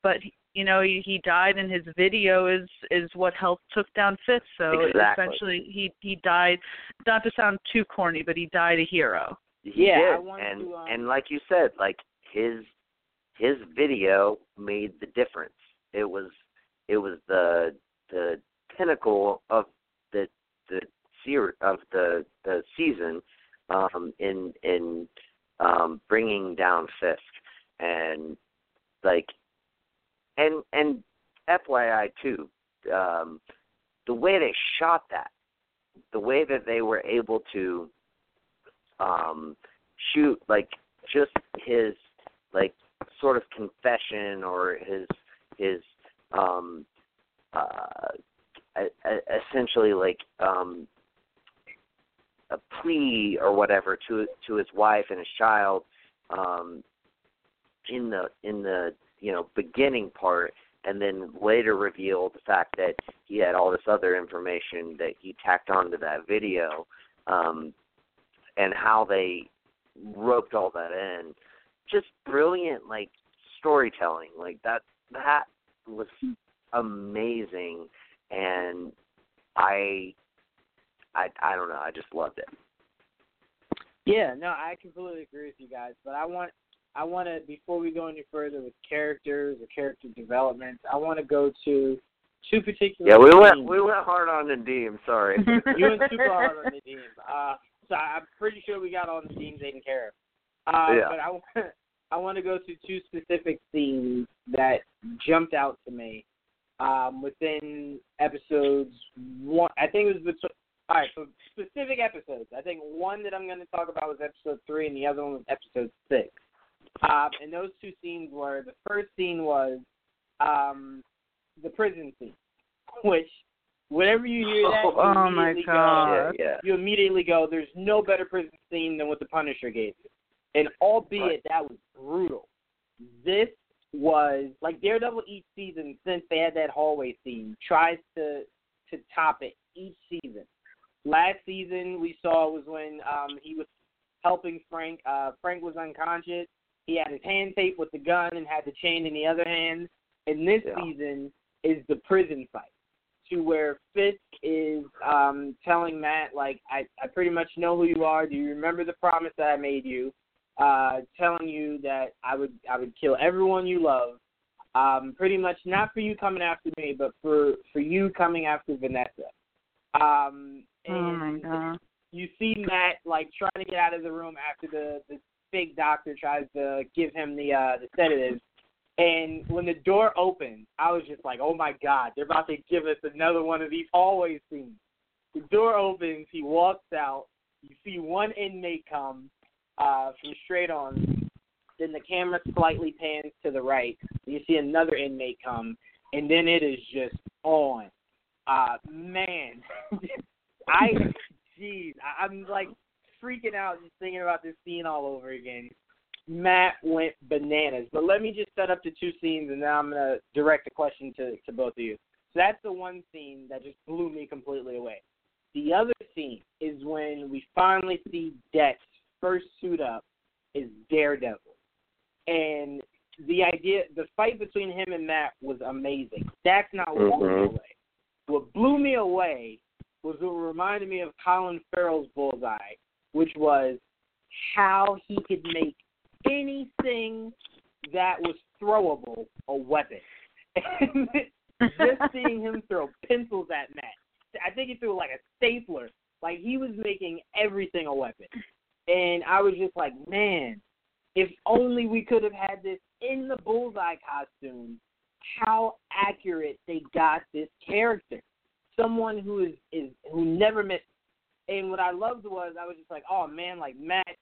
but you know he, he died, and his video is is what helped took down Fisk. So Exactly. essentially, he he died. Not to sound too corny, but he died a hero. He Yeah, did. wanted and to, um, and like you said, like his his video made the difference. It was it was the the pinnacle of the the of the the season um in in um bringing down Fisk. And like and and FYI too um the way they shot that the way that they were able to um shoot like just his like sort of confession or his his um uh essentially like um a plea or whatever to to his wife and his child um in the in the you know beginning part and then later reveal the fact that he had all this other information that he tacked onto that video um and how they roped all that in. Just brilliant like storytelling. Like that that was amazing and i i i don't know i just loved it Yeah, no, I completely agree with you guys. But I want, I want to before we go any further with characters or character development, I want to go to two particular. yeah we went we went hard on Nadeem sorry You went super hard on Nadeem. Uh, so I'm pretty sure we got all the Nadeem taken care of. Uh, Yeah. But I want, I want to go to two specific scenes that jumped out to me um, within episodes one. I think it was between. All right, so specific episodes. I think one that I'm going to talk about was episode three, and the other one was episode six. Um, and those two scenes were the first scene was um, the prison scene, which whenever you hear that, you Oh, my God. go, yeah you immediately go, "There's no better prison scene than what the Punisher gave you." And albeit Right. that was brutal, this was like Daredevil each season since they had that hallway scene tries to to top it each season. Last season we saw was when um he was helping Frank. Uh Frank was unconscious. He had his hand taped with the gun and had the chain in the other hand. And this Yeah. season is the prison fight to where Fisk is um telling Matt like I I pretty much know who you are. Do you remember the promise that I made you? Uh telling you that I would I would kill everyone you love. Um pretty much not for you coming after me, but for for you coming after Vanessa. Um oh and my god. you see Matt like trying to get out of the room after the the fake doctor tries to give him the uh the sedatives. And when the door opens, I was just like, "Oh my God, they're about to give us another one of these always scenes." The door opens, he walks out. You see one inmate come uh, from straight on. Then the camera slightly pans to the right. You see another inmate come, and then it is just on. Uh, man, I, jeez, I'm like freaking out just thinking about this scene all over again. Matt went bananas. But let me just set up the two scenes, and then I'm gonna direct the question to to both of you. So that's the one scene that just blew me completely away. The other scene is when we finally see Dex first suit up is Daredevil, and the idea, the fight between him and Matt was amazing. That's not what Mhm. blew me away. What blew me away was what reminded me of Colin Farrell's Bullseye, which was how he could make anything that was throwable a weapon. Just seeing him throw pencils at Matt, I think he threw like a stapler. Like he was making everything a weapon. And I was just like, man, if only we could have had this in the bullseye costume, how accurate they got this character. Someone who is, is who never missed. And what I loved was I was just like, oh man, like Matt,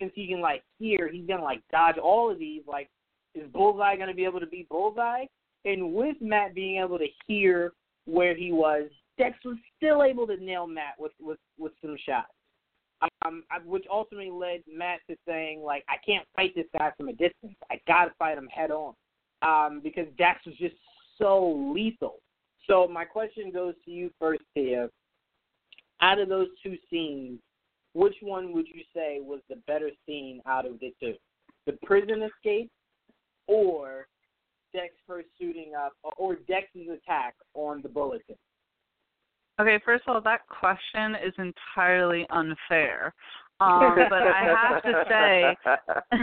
since he can like hear, he's gonna like dodge all of these. Like, is Bullseye gonna be able to be Bullseye? And with Matt being able to hear where he was, Dex was still able to nail Matt with with with some shots. Um, which ultimately led Matt to saying like, I can't fight this guy from a distance. I gotta fight him head on. Um, because Dex was just so lethal. So my question goes to you first, Tia. Out of those two scenes, which one would you say was the better scene out of the two? The prison escape or Dex first suiting up or Dex's attack on the bulletin? Okay, first of all, that question is entirely unfair. Um, but I have to say,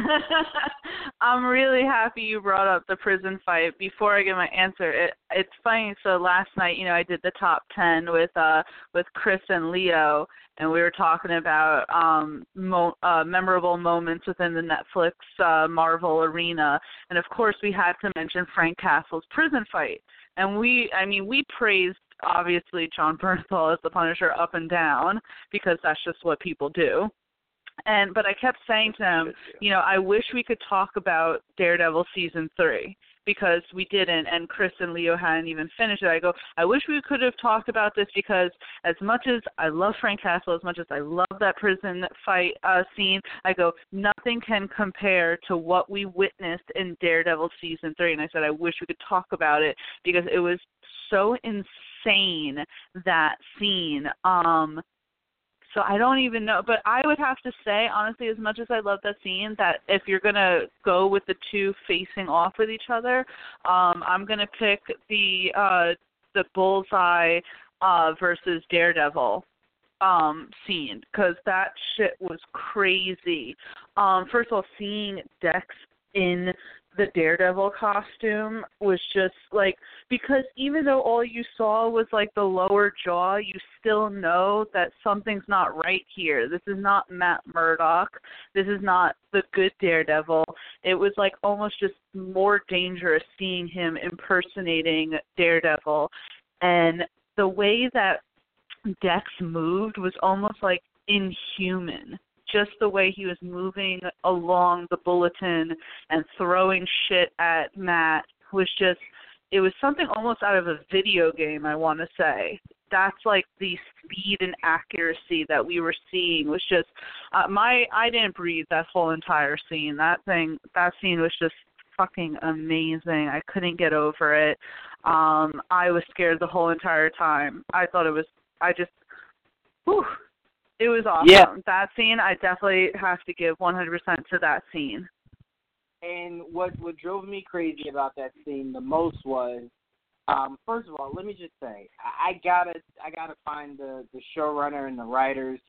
I'm really happy you brought up the prison fight. Before I give my answer, it, it's funny. So last night, you know, I did the top ten with uh with Chris and Leo, and we were talking about um mo- uh, memorable moments within the Netflix uh, Marvel arena, and of course, we had to mention Frank Castle's prison fight. And we, I mean, we praised obviously Jon Bernthal as the Punisher up and down because that's just what people do. And but I kept saying to him, you know, I wish we could talk about Daredevil season three because we didn't and Chris and Leo hadn't even finished it. I go, I wish we could have talked about this because as much as I love Frank Castle, as much as I love that prison fight uh scene, I go, nothing can compare to what we witnessed in Daredevil season three and I said I wish we could talk about it because it was so insane that scene. Um so I don't even know, but I would have to say honestly, as much as I love that scene, that if you're gonna go with the two facing off with each other, um, I'm gonna pick the uh, the bullseye uh, versus Daredevil um scene because that shit was crazy. Um, first of all, seeing Dex in the Daredevil costume was just like because even though all you saw was like the lower jaw, you still know that something's not right here. This is not Matt Murdock. This is not the good Daredevil. It was like almost just more dangerous seeing him impersonating Daredevil and the way that Dex moved was almost like inhuman just the way he was moving along the bulletin and throwing shit at Matt was just it was something almost out of a video game I want to say. That's like the speed and accuracy that we were seeing was just uh, my I didn't breathe that whole entire scene. That thing that scene was just fucking amazing. I couldn't get over it. Um I was scared the whole entire time. I thought it was I just whew, it was awesome. Yeah. That scene, I definitely have to give 100% to that scene. And what what drove me crazy about that scene the most was, um, first of all, let me just say, I, I gotta I gotta find the the showrunner and the writers,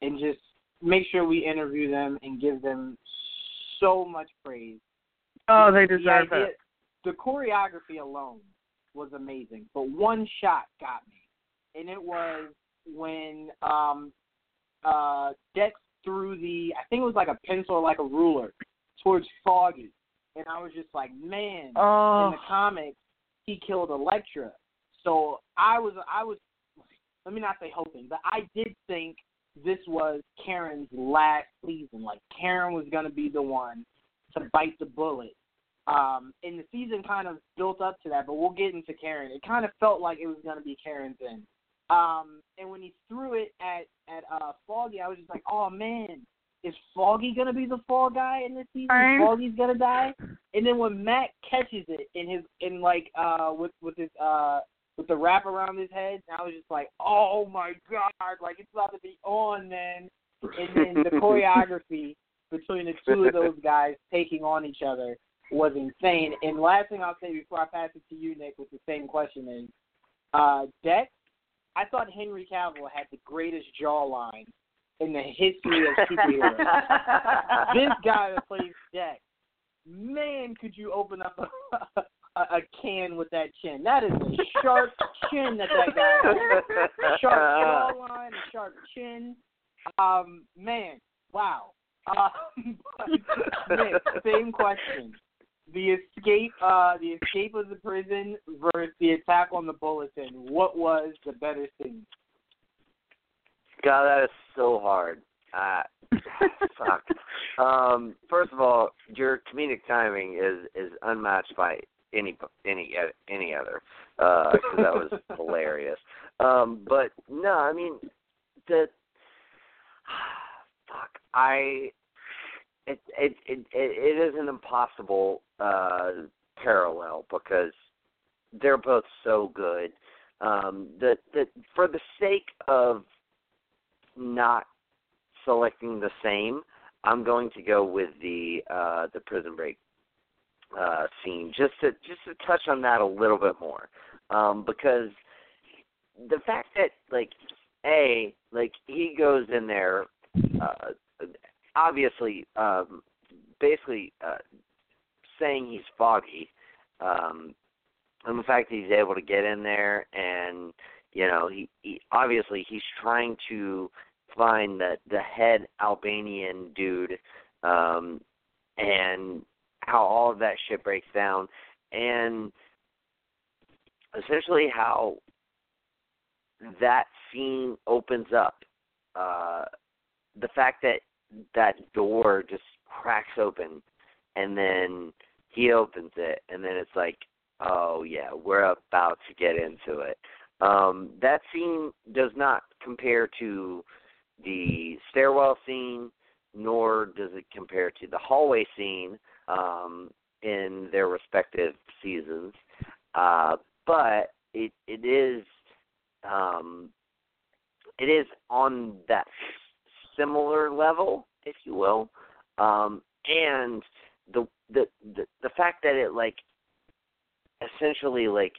and just make sure we interview them and give them so much praise. Oh, they The deserve idea- it. The choreography alone was amazing, but one shot got me, and it was when um, uh, Dex threw the I think it was like a pencil or like a ruler towards Foggy, and I was just like, man, in Oh, the comics he killed Elektra, so I was I was let me not say hoping, but I did think this was Karen's last season. Like Karen was gonna be the one to bite the bullet. Um, and the season kind of built up to that, but we'll get into Karen. It kind of felt like it was gonna be Karen's end. Um, and when he threw it at at uh, Foggy, I was just like, oh man, is Foggy gonna be the fall guy in this season? Right. Foggy's gonna die, and then when Matt catches it in his in like uh with with his uh with the wrap around his head, I was just like, oh my god, like it's about to be on, man. And then the choreography between the two of those guys taking on each other was insane. And last thing I'll say before I pass it to you, Nick, with the same question is, uh, Dex. I thought Henry Cavill had the greatest jawline in the history of superheroes. this guy that plays Dex, man, could you open up a, a, a can with that chin? That is a sharp chin that that guy has. Sharp jawline, a sharp chin. Um, man, wow. Um, but Nick, same question. The escape, uh, the escape of the prison versus the attack on the bulletin. What was the better thing? God, that is so hard. Uh, fuck. Um, first of all, your comedic timing is is unmatched by any any any other. Uh, Because that was hilarious. Um, but no, I mean the fuck. I it it it it is an impossible uh parallel because they're both so good. Um, that that for the sake of not selecting the same, I'm going to go with the uh, the prison break uh, scene just to just to touch on that a little bit more um, because the fact that like a like he goes in there uh, obviously um, basically uh, saying he's foggy um, and the fact that he's able to get in there and you know he, he obviously he's trying to find the the head Albanian dude um and how all of that shit breaks down and essentially how that scene opens up uh the fact that that door just cracks open and then he opens it and then it's like oh yeah we're about to get into it um that scene does not compare to the stairwell scene, nor does it compare to the hallway scene um, in their respective seasons. Uh, but it it is um, it is on that similar level, if you will, um, and the, the the the fact that it like essentially like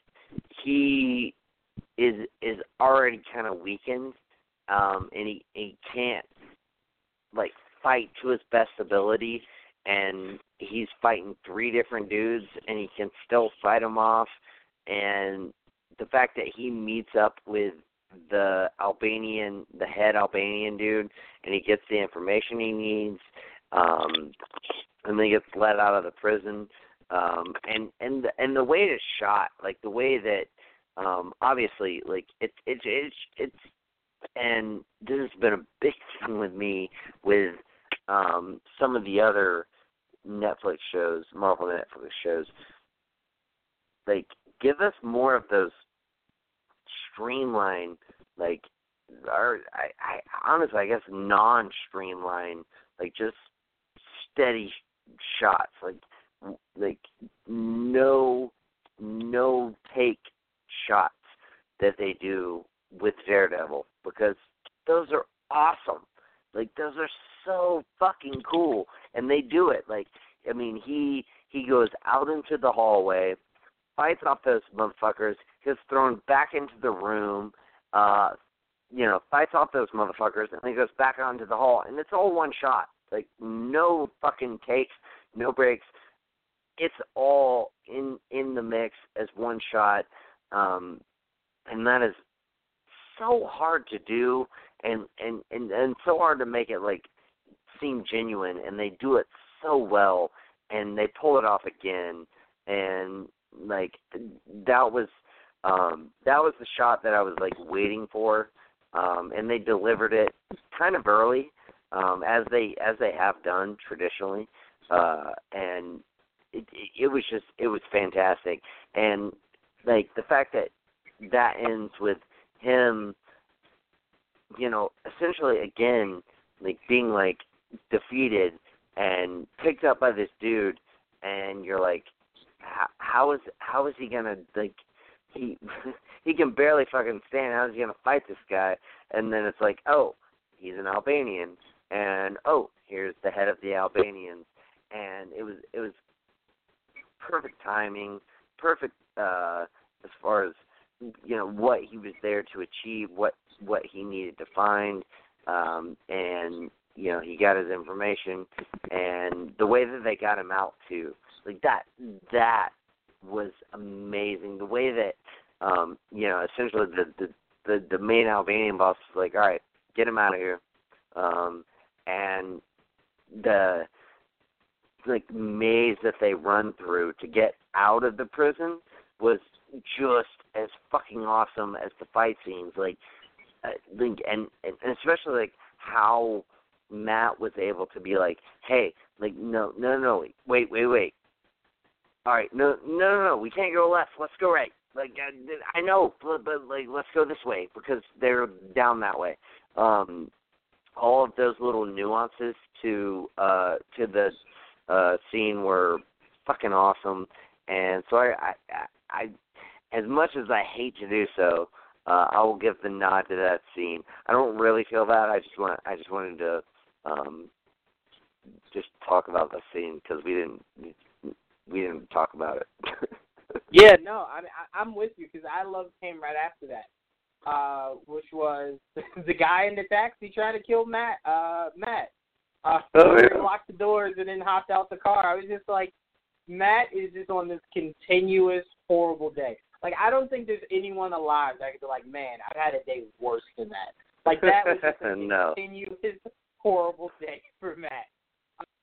he is is already kind of weakened um, and he he can't like fight to his best ability, and he's fighting three different dudes, and he can still fight them off, and the fact that he meets up with the Albanian, the head Albanian dude, and he gets the information he needs, um, and then he gets let out of the prison. Um, and and the, and the way it's shot, like the way that, um, obviously, like it's it's it's it's and this has been a big thing with me with um some of the other Netflix shows, Marvel Netflix shows. Like, give us more of those streamlined, like, or I, I honestly, I guess non-streamlined, like just steady shots, like, like no, no take shots that they do with Daredevil because those are awesome. Like those are so fucking cool, and they do it. Like I mean, he he goes out into the hallway, fights off those motherfuckers, gets thrown back into the room, uh, you know, fights off those motherfuckers, and he goes back onto the hall, and it's all one shot. Like no fucking takes, no breaks. It's all in in the mix as one shot, um, and that is so hard to do and and and and so hard to make it like seem genuine and they do it so well and they pull it off again and like that was um that was the shot that I was like waiting for um and they delivered it kind of early um as they as they have done traditionally uh and it it was just it was fantastic. And like the fact that that ends with him, you know, essentially again, like being like defeated and picked up by this dude, and you're like, how, how is how is he gonna like he he can barely fucking stand. How's he gonna fight this guy? And then it's like, oh, he's an Albanian, and oh, here's the head of the Albanians, and it was it was perfect timing, perfect uh as far as you know what he was there to achieve, what what he needed to find, um, and you know he got his information, and the way that they got him out too, like that that was amazing. The way that um, you know essentially the the the, the main Albanian boss was like, all right, get him out of here, um, and the like maze that they run through to get out of the prison was just as fucking awesome as the fight scenes. Like, uh, like and, and and especially like how Matt was able to be like, hey, like no no no wait wait wait. All right, no no no no, we can't go left. Let's go right. Like I, I know, but, but like let's go this way because they're down that way. Um, all of those little nuances to uh to the uh scene were fucking awesome and so I, I I as much as I hate to do so, uh, I will give the nod to that scene. I don't really feel that. I just want I just wanted to um, just talk about the scene because we didn't we didn't talk about it. yeah, no, I mean, I, I'm with you because I love came right after that, uh, which was the guy in the taxi trying to kill Matt. Uh, Matt. Uh, oh, yeah. locked the doors and then hopped out the car. I was just like, Matt is just on this continuous horrible day. Like I don't think there's anyone alive that could be like, man, I've had a day worse than that. Like that was just a no. continuous horrible day for Matt.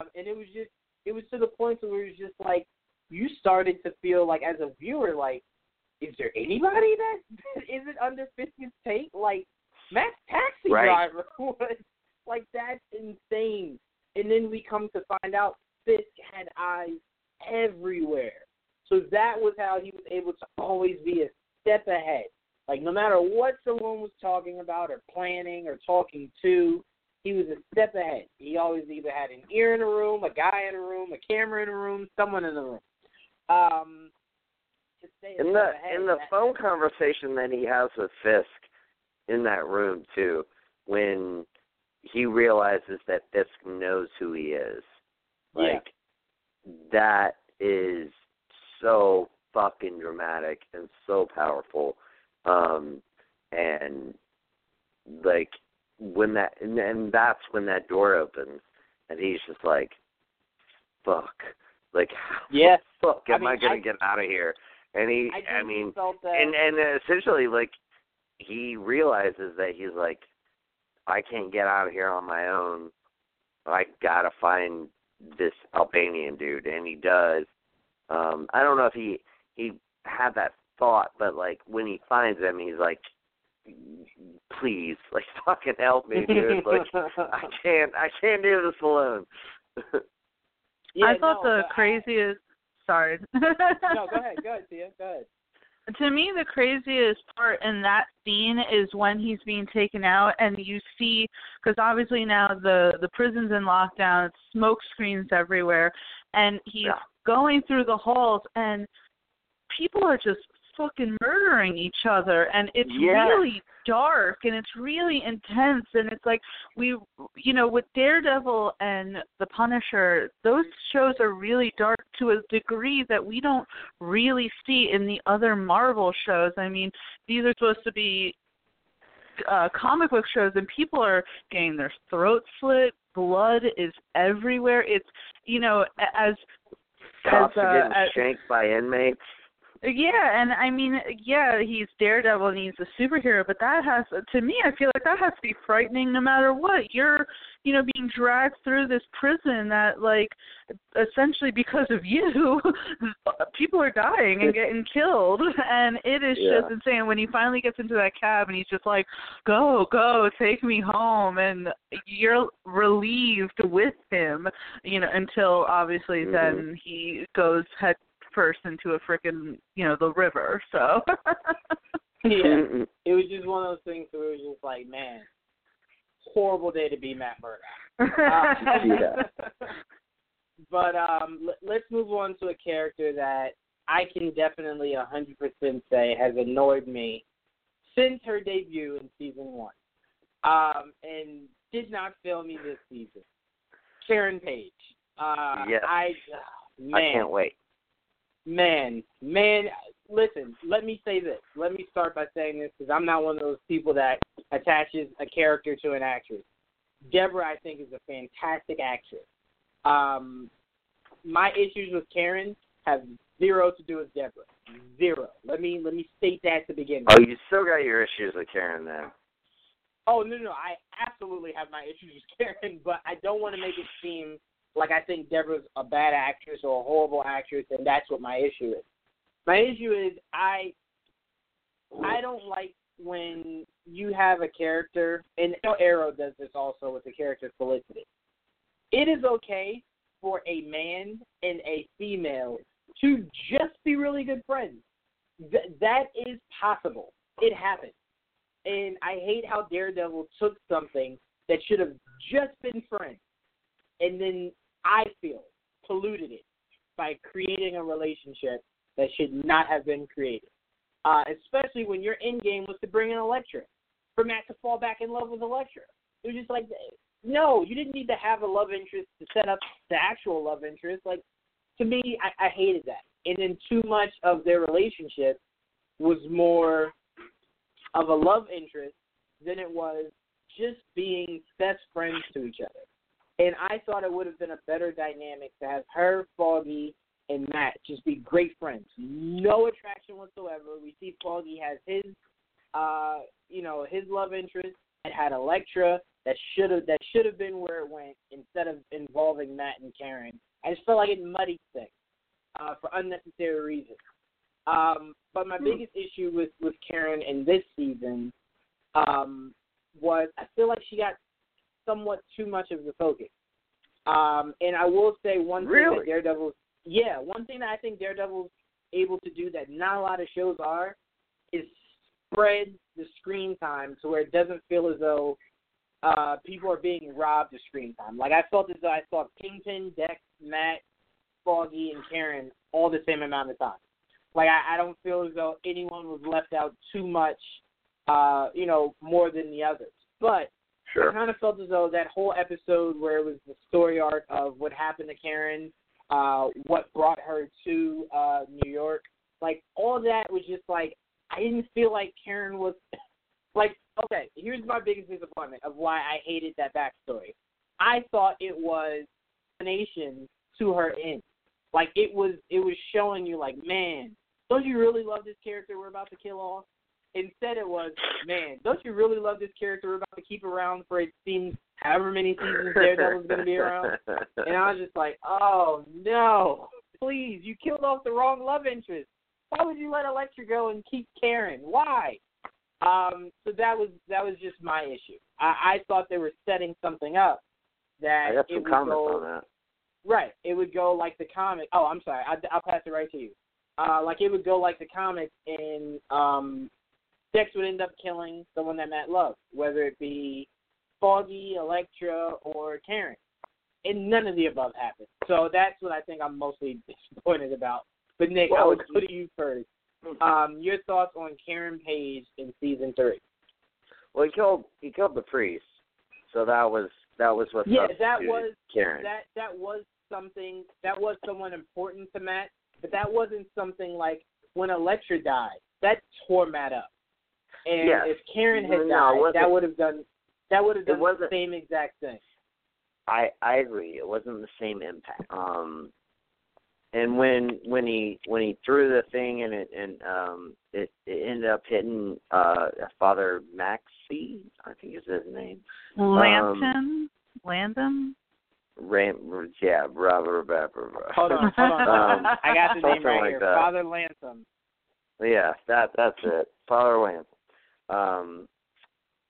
Um, and it was just, it was to the point where it was just like, you started to feel like as a viewer, like, is there anybody that isn't under Fisk's take? Like Matt's taxi right. driver was like that's insane. And then we come to find out Fisk had eyes everywhere. So that was how he was able to always be a step ahead. Like no matter what someone was talking about or planning or talking to, he was a step ahead. He always either had an ear in a room, a guy in a room, a camera in a room, someone in the room. Um, in the in the phone conversation that he has with Fisk in that room too, when he realizes that Fisk knows who he is, like yeah. that is so fucking dramatic and so powerful. Um and like when that and, and that's when that door opens and he's just like fuck. Like yeah. fuck am I, mean, I gonna I, get out of here? And he I, I mean and and essentially like he realizes that he's like I can't get out of here on my own I gotta find this Albanian dude. And he does. Um I don't know if he he had that thought, but like when he finds him, he's like, "Please, like fucking help me, dude! Like I can't, I can't do this alone." yeah, I thought no, the I, craziest. Sorry. no, go ahead, go ahead, Tia, go ahead. To me, the craziest part in that scene is when he's being taken out, and you see, because obviously now the the prison's in lockdown, smoke screens everywhere, and he's yeah. going through the halls, and people are just fucking murdering each other and it's yeah. really dark and it's really intense and it's like we you know with Daredevil and The Punisher those shows are really dark to a degree that we don't really see in the other Marvel shows. I mean, these are supposed to be uh comic book shows and people are getting their throats slit, blood is everywhere. It's you know as Cops as, uh, are getting as, shanked by inmates. Yeah, and I mean, yeah, he's Daredevil and he's a superhero, but that has to me, I feel like that has to be frightening no matter what. You're, you know, being dragged through this prison that like essentially because of you, people are dying and getting killed and it is Yeah. just insane when he finally gets into that cab and he's just like, "Go, go, take me home." And you're relieved with him, you know, until obviously Mhm. then he goes head first into a frickin' you know the river. So yeah, it was just one of those things where it was just like, man, horrible day to be Matt Murdock. Yeah. but um, l- let's move on to a character that I can definitely 100% say has annoyed me since her debut in season one, um, and did not fail me this season. Karen Page. Uh, Yes. I man, I can't wait. Man, man. Listen, let me say this. Let me start by saying this because I'm not one of those people that attaches a character to an actress. Deborah, I think, is a fantastic actress. Um, my issues with Karen have zero to do with Deborah. Zero. Let me let me state that to begin with. Oh, you still got your issues with Karen then. Oh no, no, I absolutely have my issues with Karen, but I don't want to make it seem like I think Deborah's a bad actress or a horrible actress, and that's what my issue is. My issue is I I don't like when you have a character, and Arrow does this also with the character Felicity. It is okay for a man and a female to just be really good friends. Th- that is possible. It happens. And I hate how Daredevil took something that should have just been friends and then I feel polluted it by creating a relationship that should not have been created. Uh, especially when your end game was to bring in Elektra, for Matt to fall back in love with Elektra. It was just like, no, you didn't need to have a love interest to set up the actual love interest. Like, to me, I, I hated that. And then too much of their relationship was more of a love interest than it was just being best friends to each other. And I thought it would have been a better dynamic to have her, Foggy, and Matt just be great friends. No attraction whatsoever. We see Foggy has his, uh, you know, his love interest and had Elektra that should have that should have been where it went instead of involving Matt and Karen. I just felt like it muddied things uh, for unnecessary reasons. Um, but my biggest issue with with Karen in this season um, was I feel like she got somewhat too much of the focus. Um, and I will say one thing Really? that Daredevil's yeah, one thing that I think Daredevil's able to do that not a lot of shows are is spread the screen time to where it doesn't feel as though uh, people are being robbed of screen time. Like I felt as though I saw Kingpin, Dex, Matt, Foggy, and Karen all the same amount of time. Like I, I don't feel as though anyone was left out too much, uh, you know, more than the others. But I kind of felt as though that whole episode where it was the story arc of what happened to Karen, uh, what brought her to uh, New York, like all that was just like I didn't feel like Karen was like okay. Here's my biggest disappointment of why I hated that backstory. I thought it was explanation to her end. Like it was it was showing you like, man, don't you really love this character we're about to kill off? Instead it was, man, don't you really love this character we're about to keep around for it seems however many seasons Daredevil's gonna be around? And I was just like, Oh no. Please, you killed off the wrong love interest. Why would you let Elektra go and keep Karen? Why? Um, so that was that was just my issue. I, I thought they were setting something up that I got it would comments go on that. Right. It would go like the comic. Oh, I'm sorry. I, I'll pass it right to you. Uh, like it would go like the comics, and um, Dex would end up killing someone that Matt loved, whether it be Foggy, Elektra, or Karen. And none of the above happened. So that's what I think I'm mostly disappointed about. But Nick, I Well, would go to you first. Um, your thoughts on Karen Page in season three? Well, he killed he killed the priest, so that was that was what Yeah, that was Karen. that that was something that was someone important to Matt, but that wasn't something like when Elektra died. That tore Matt up. And Yes. if Karen had No, died, wasn't- that would have done that would have done the same exact thing. I I agree. It wasn't the same impact. Um, and when when he when he threw the thing and it and um it, it ended up hitting uh Father Maxie, I think is his name. Lambton, Landon. Ram, yeah, blah, blah, blah, blah, blah. Hold on, hold on. Um, I got the name something right like here. that. Father Lansom. Yeah, that that's it. Father Lamb. Um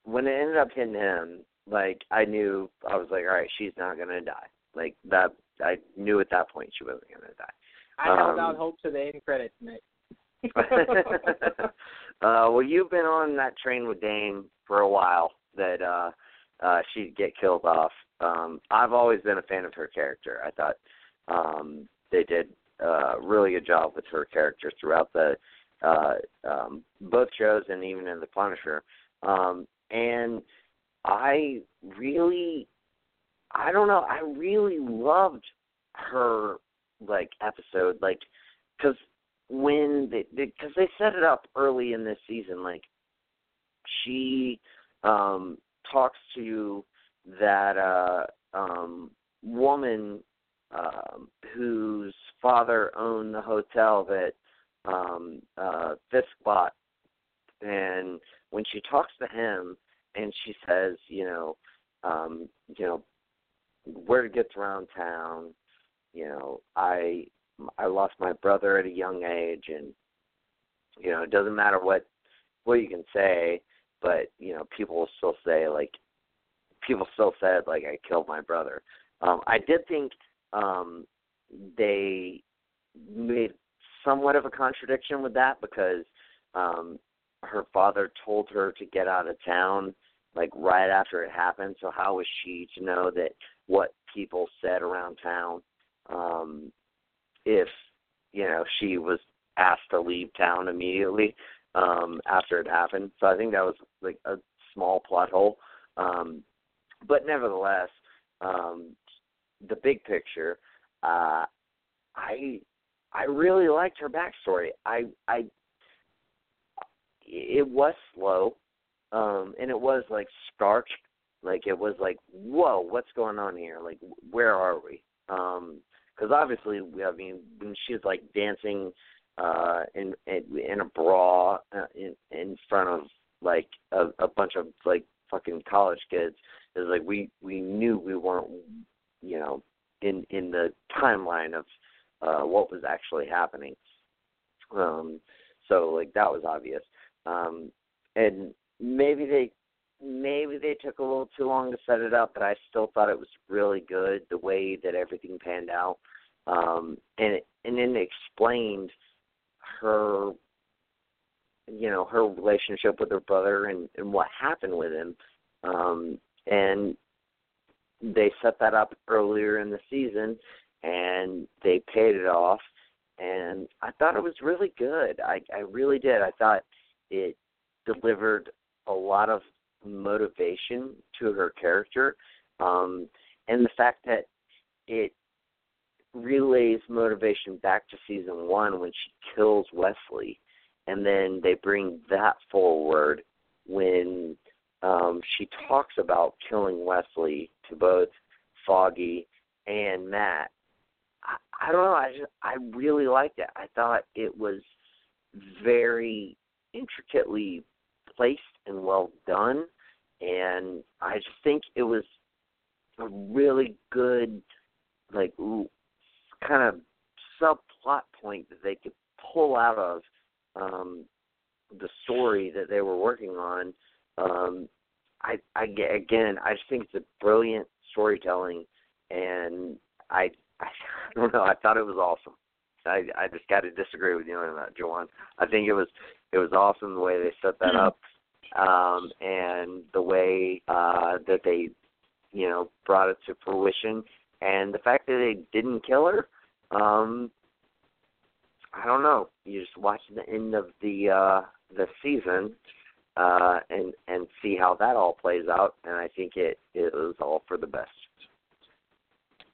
when it ended up hitting him, like I knew I was like, All right, she's not gonna die. Like that I knew at that point she wasn't gonna die. I held Um, out hope to the end credits, Nick. uh well you've been on that train with Dame for a while that uh uh she'd get killed off. Um I've always been a fan of her character. I thought um they did uh really good job with her character throughout the uh um both shows and even in the Punisher. Um and I really I don't know, I really loved her like episode like cuz when they because they, they set it up early in this season like she um talks to that uh um woman um whose father owned the hotel that um uh Fisk bought and when she talks to him and she says, you know, um, you know, where it gets around town, you know, I I lost my brother at a young age and you know, it doesn't matter what what you can say, but, you know, people will still say like people still said like I killed my brother. Um I did think um they made somewhat of a contradiction with that because um her father told her to get out of town like right after it happened. So how was she to know that what people said around town um if you know she was asked to leave town immediately um after it happened? So i think that was like a small plot hole. Um but nevertheless um the big picture uh i i really liked her backstory. I i it was slow um and it was like stark. Like it was like whoa what's going on here? Like where are we? Um because obviously i mean when she's like dancing uh in in, in a bra uh, in in front of like a, a bunch of like fucking college kids is like we we knew we weren't you know in in the timeline of uh what was actually happening. Um so like that was obvious. Um, and maybe they maybe they took a little too long to set it up, but I still thought it was really good the way that everything panned out. Um, and and then explained her you know her relationship with her brother and and what happened with him. Um and they set that up earlier in the season and they paid it off and I thought it was really good. I I really did. I thought it delivered a lot of motivation to her character um and the fact that it relays motivation back to season 1 when she kills Wesley and then they bring that forward when um she talks about killing Wesley to both Foggy and Matt I, don't know I just I really liked it. I thought it was very intricately placed and well done and I just think it was a really good like ooh, kind of subplot point that they could pull out of um the story that they were working on. Um I I again I just think it's a brilliant storytelling and I I don't know I thought it was awesome I I just got to disagree with you on that, Joanne. I think it was it was awesome the way they set that up, um, and the way uh, that they, you know, brought it to fruition, and the fact that they didn't kill her. Um, I don't know. You just watch the end of the uh, the season, uh, and and see how that all plays out, and I think it it was all for the best.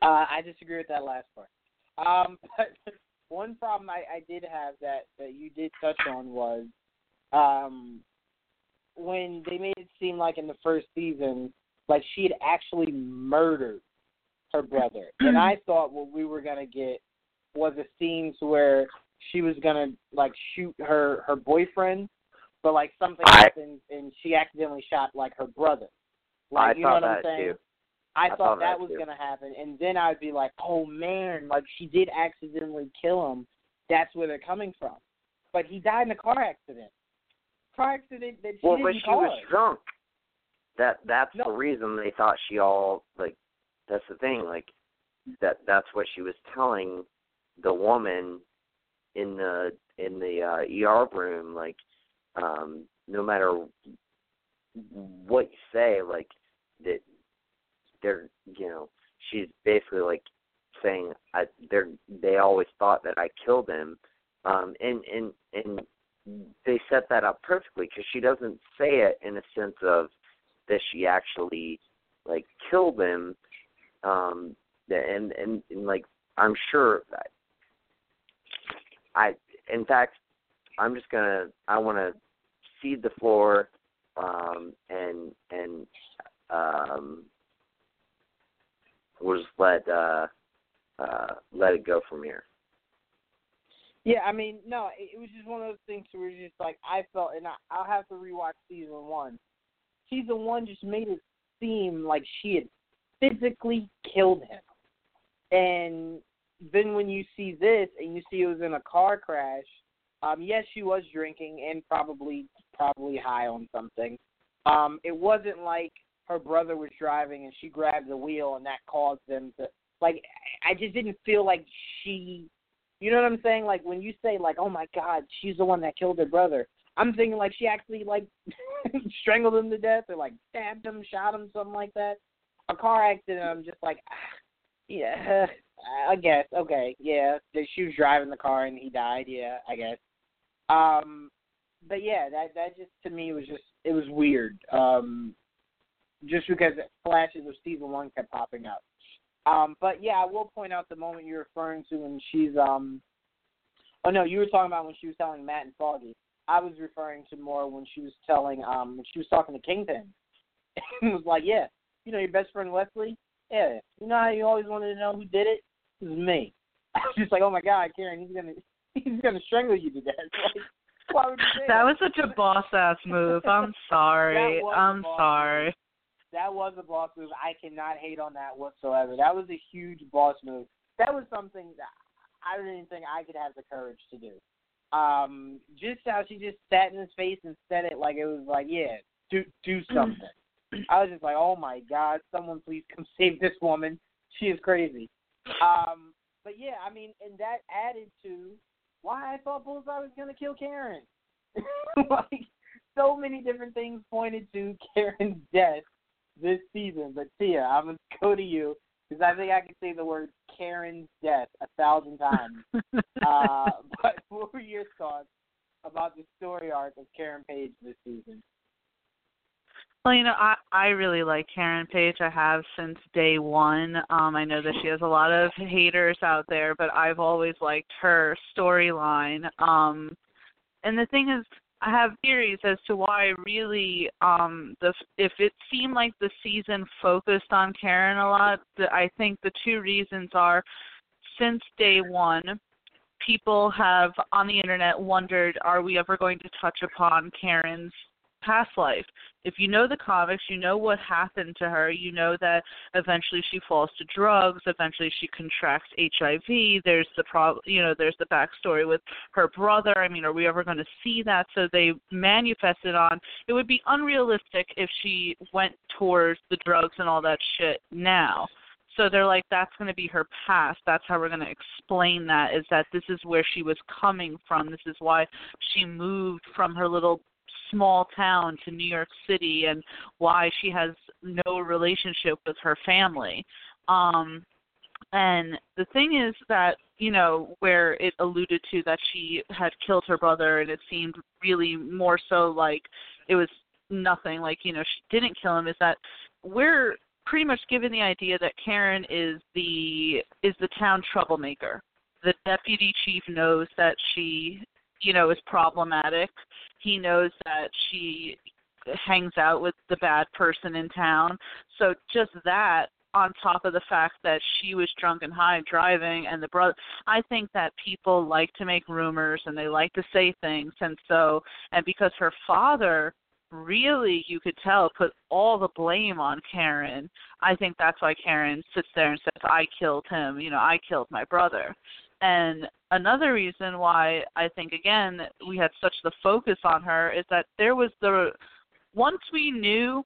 Uh, I disagree with that last part. Um, but one problem I, I did have that that you did touch on was um when they made it seem like in the first season like she had actually murdered her brother and i thought what we were going to get was a scene where she was going to like shoot her her boyfriend but like something I, happened and she accidentally shot like her brother like I you know what that i'm saying too. I, I thought, thought that was gonna happen, and then I'd be like, "Oh man, like she did accidentally kill him. That's where they're coming from." But he died in a car accident. Car accident that she Well, didn't but she cause. was drunk. That that's No. the reason they thought she all like. That's the thing, like that. That's what she was telling the woman in the in the uh, ER room. Like, um, no matter what you say, like that they're you know she's basically like saying I they're they always thought that I killed him, um, and and and they set that up perfectly because she doesn't say it in a sense of that she actually like killed him, um, and and, and like I'm sure that I in fact I'm just gonna I want to cede the floor um, and and um, we'll just let uh, uh, let it go from here. Yeah, I mean, no, it, it was just one of those things where it's just like I felt, and I, I'll have to rewatch season one. Season one just made it seem like she had physically killed him, and then when you see this and you see it was in a car crash, um, yes, she was drinking and probably probably high on something. Um, it wasn't like her brother was driving and she grabbed the wheel and that caused them to like I just didn't feel like she you know what I'm saying? Like when you say like, Oh my god, she's the one that killed her brother I'm thinking like she actually like strangled him to death or like stabbed him, shot him, something like that. A car accident I'm just like ah, yeah, I guess. Okay, yeah. She was driving the car and he died, yeah, I guess. Um but yeah, that that just to me was just it was weird. Um just because flashes of season one kept popping up. Um, but yeah, I will point out the moment you're referring to when she's um oh no, you were talking about when she was telling Matt and Foggy. I was referring to more when she was telling um when she was talking to Kingpin. and was like, Yeah, you know your best friend Wesley? Yeah. You know how you always wanted to know who did it? It was me. I was just like, Oh my god, Karen, he's gonna he's gonna strangle you to death. Like, why would you that, that was such a boss ass move. I'm sorry. I'm sorry that was a boss move. I cannot hate on that whatsoever. That was a huge boss move. That was something that I didn't even think I could have the courage to do. Um, just how she just sat in his face and said it like it was like, yeah, do do something. I was just like, oh my god, someone please come save this woman. She is crazy. Um, but yeah, I mean, and that added to why I thought Bullseye was gonna kill Karen. like so many different things pointed to Karen's death this season. But Tia, I'm gonna go to you because I think I can say the word Karen's death a thousand times. uh, but what were your thoughts about the story arc of Karen Page this season? Well, you know, I I really like Karen Page. I have since day one. Um, I know that she has a lot of haters out there, but I've always liked her storyline. Um, and the thing is, I have theories as to why really um the if it seemed like the season focused on Karen a lot, the, I think the two reasons are since day 1 people have on the internet wondered are we ever going to touch upon Karen's past life. If you know the comics, you know what happened to her. You know that eventually she falls to drugs. Eventually she contracts HIV. There's the pro, you know, there's the backstory with her brother. I mean, are we ever going to see that? So they manifested on. It would be unrealistic if she went towards the drugs and all that shit now. So they're like, that's going to be her past. That's how we're going to explain that. Is that this is where she was coming from. This is why she moved from her little small town to New York City and why she has no relationship with her family. Um and the thing is that, you know, where it alluded to that she had killed her brother and it seemed really more so like it was nothing, like, you know, she didn't kill him, is that we're pretty much given the idea that Karen is the is the town troublemaker. The deputy chief knows that she, you know, is problematic he knows that she hangs out with the bad person in town. So just that on top of the fact that she was drunk and high driving and the brother I think that people like to make rumors and they like to say things and so and because her father really you could tell put all the blame on Karen. I think that's why Karen sits there and says I killed him, you know, I killed my brother. And another reason why I think again we had such the focus on her is that there was the once we knew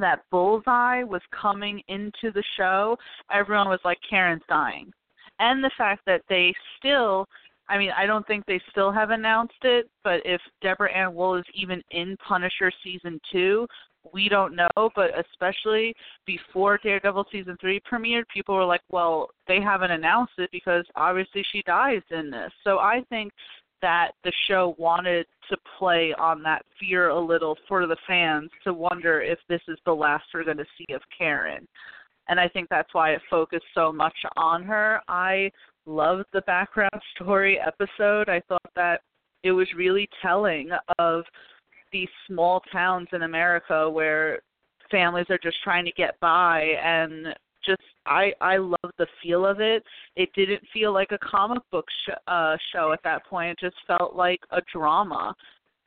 that Bullseye was coming into the show, everyone was like Karen's dying. And the fact that they still I mean, I don't think they still have announced it, but if Deborah Ann Woll is even in Punisher season two, we don't know, but especially before Daredevil season three premiered, people were like, "Well, they haven't announced it because obviously she dies in this." So I think that the show wanted to play on that fear a little for the fans to wonder if this is the last we're going to see of Karen. And I think that's why it focused so much on her. I loved the background story episode. I thought that it was really telling of these small towns in America where families are just trying to get by and just I I love the feel of it. It didn't feel like a comic book sh- uh show at that point. It just felt like a drama.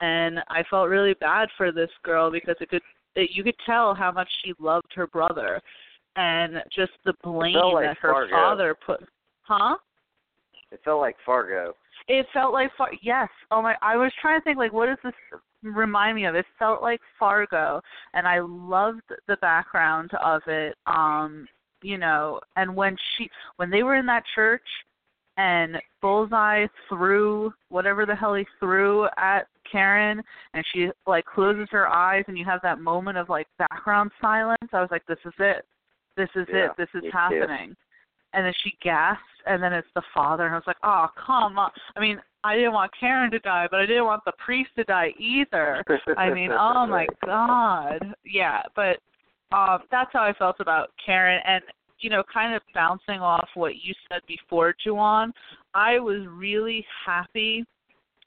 And I felt really bad for this girl because it could it, you could tell how much she loved her brother and just the blame like that her Fargo. father put huh? It felt like Fargo. It felt like Far- yes. Oh my! I was trying to think like, what is this remind me of? It felt like Fargo, and I loved the background of it. Um, you know, and when she when they were in that church, and Bullseye threw whatever the hell he threw at Karen, and she like closes her eyes, and you have that moment of like background silence. I was like, this is it. This is Yeah, it. This is happening too. And then she gasps, and then it's the father, and I was like, oh come on. I mean, I didn't want Karen to die, but I didn't want the priest to die either. I mean, oh my god. Yeah, but um that's how I felt about Karen and you know, kind of bouncing off what you said before, Juwan, I was really happy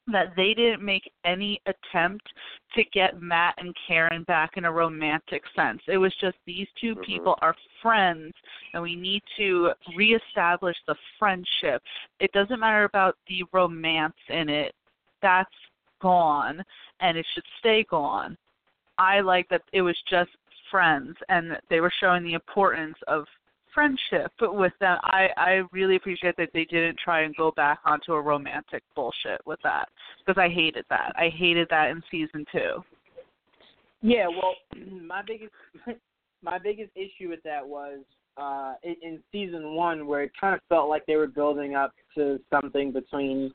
that they didn't make any attempt to get Matt and Karen back in a romantic sense. It was just these 2 Mhm. people are friends and we need to reestablish the friendship. It doesn't matter about the romance in it. That's gone and it should stay gone. I like that it was just friends and that they were showing the importance of friendship with them. I I really appreciate that they didn't try and go back onto a romantic bullshit with that because I hated that. I hated that in season 2. Yeah, well, my biggest my biggest issue with that was uh in, in season one where it kind of felt like they were building up to something between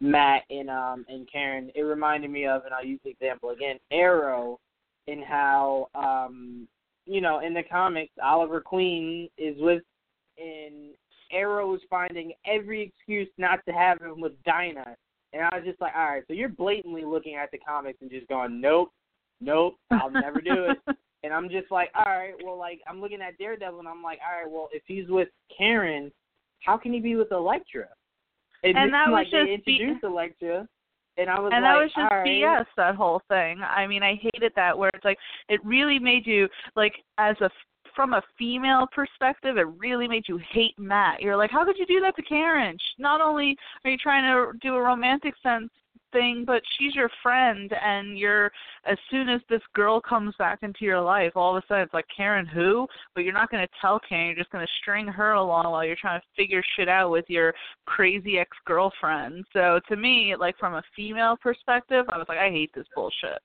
Matt and um and Karen. It reminded me of, and I'll use the example again, Arrow, in how um you know in the comics Oliver Queen is with and Arrow is finding every excuse not to have him with Dinah. And I was just like, all right, so you're blatantly looking at the comics and just going, nope, nope, I'll never do it. And I'm just like, all right, well, like I'm looking at Daredevil, and I'm like, all right, well, if he's with Karen, how can he be with Elektra? And, And that was like they just be- introduced Elektra, and I was and like, that was just right. BS. That whole thing. I mean, I hated that where it's like it really made you like as a from a female perspective, it really made you hate Matt. You're like, how could you do that to Karen? Not only are you trying to do a romantic sense thing, but she's your friend, and you're as soon as this girl comes back into your life, all of a sudden it's like Karen who? But you're not going to tell Karen. You're just going to string her along while you're trying to figure shit out with your crazy ex girlfriend. So to me, like from a female perspective, I was like, I hate this bullshit.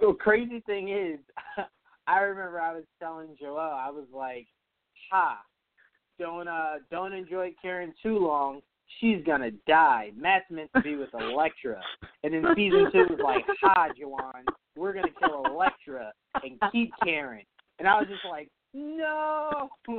The crazy thing is, I remember I was telling Joelle, I was like, "Ha, don't uh, don't enjoy Karen too long. She's gonna die. Matt's meant to be with Elektra." And then season two was like, "Ha, Joanne, we're gonna kill Elektra and keep Karen." And I was just like, "No,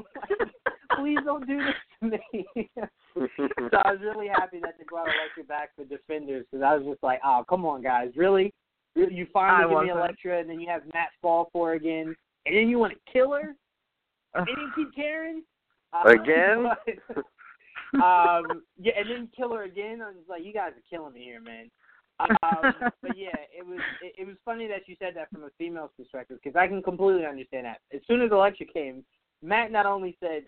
please don't do this to me." so I was really happy that they brought Elektra back for Defenders because I was just like, "Oh, come on, guys, really? Really? You I finally give me wasn't. Elektra, and then you have Matt fall for her again, and then you want to kill her, and then keep Karen Uh, Again? but- um, yeah, and then kill her again. I was like, you guys are killing me here, man. Um, but yeah, it was it, it was funny that you said that from a female's perspective because I can completely understand that. As soon as the lecture came, Matt not only said,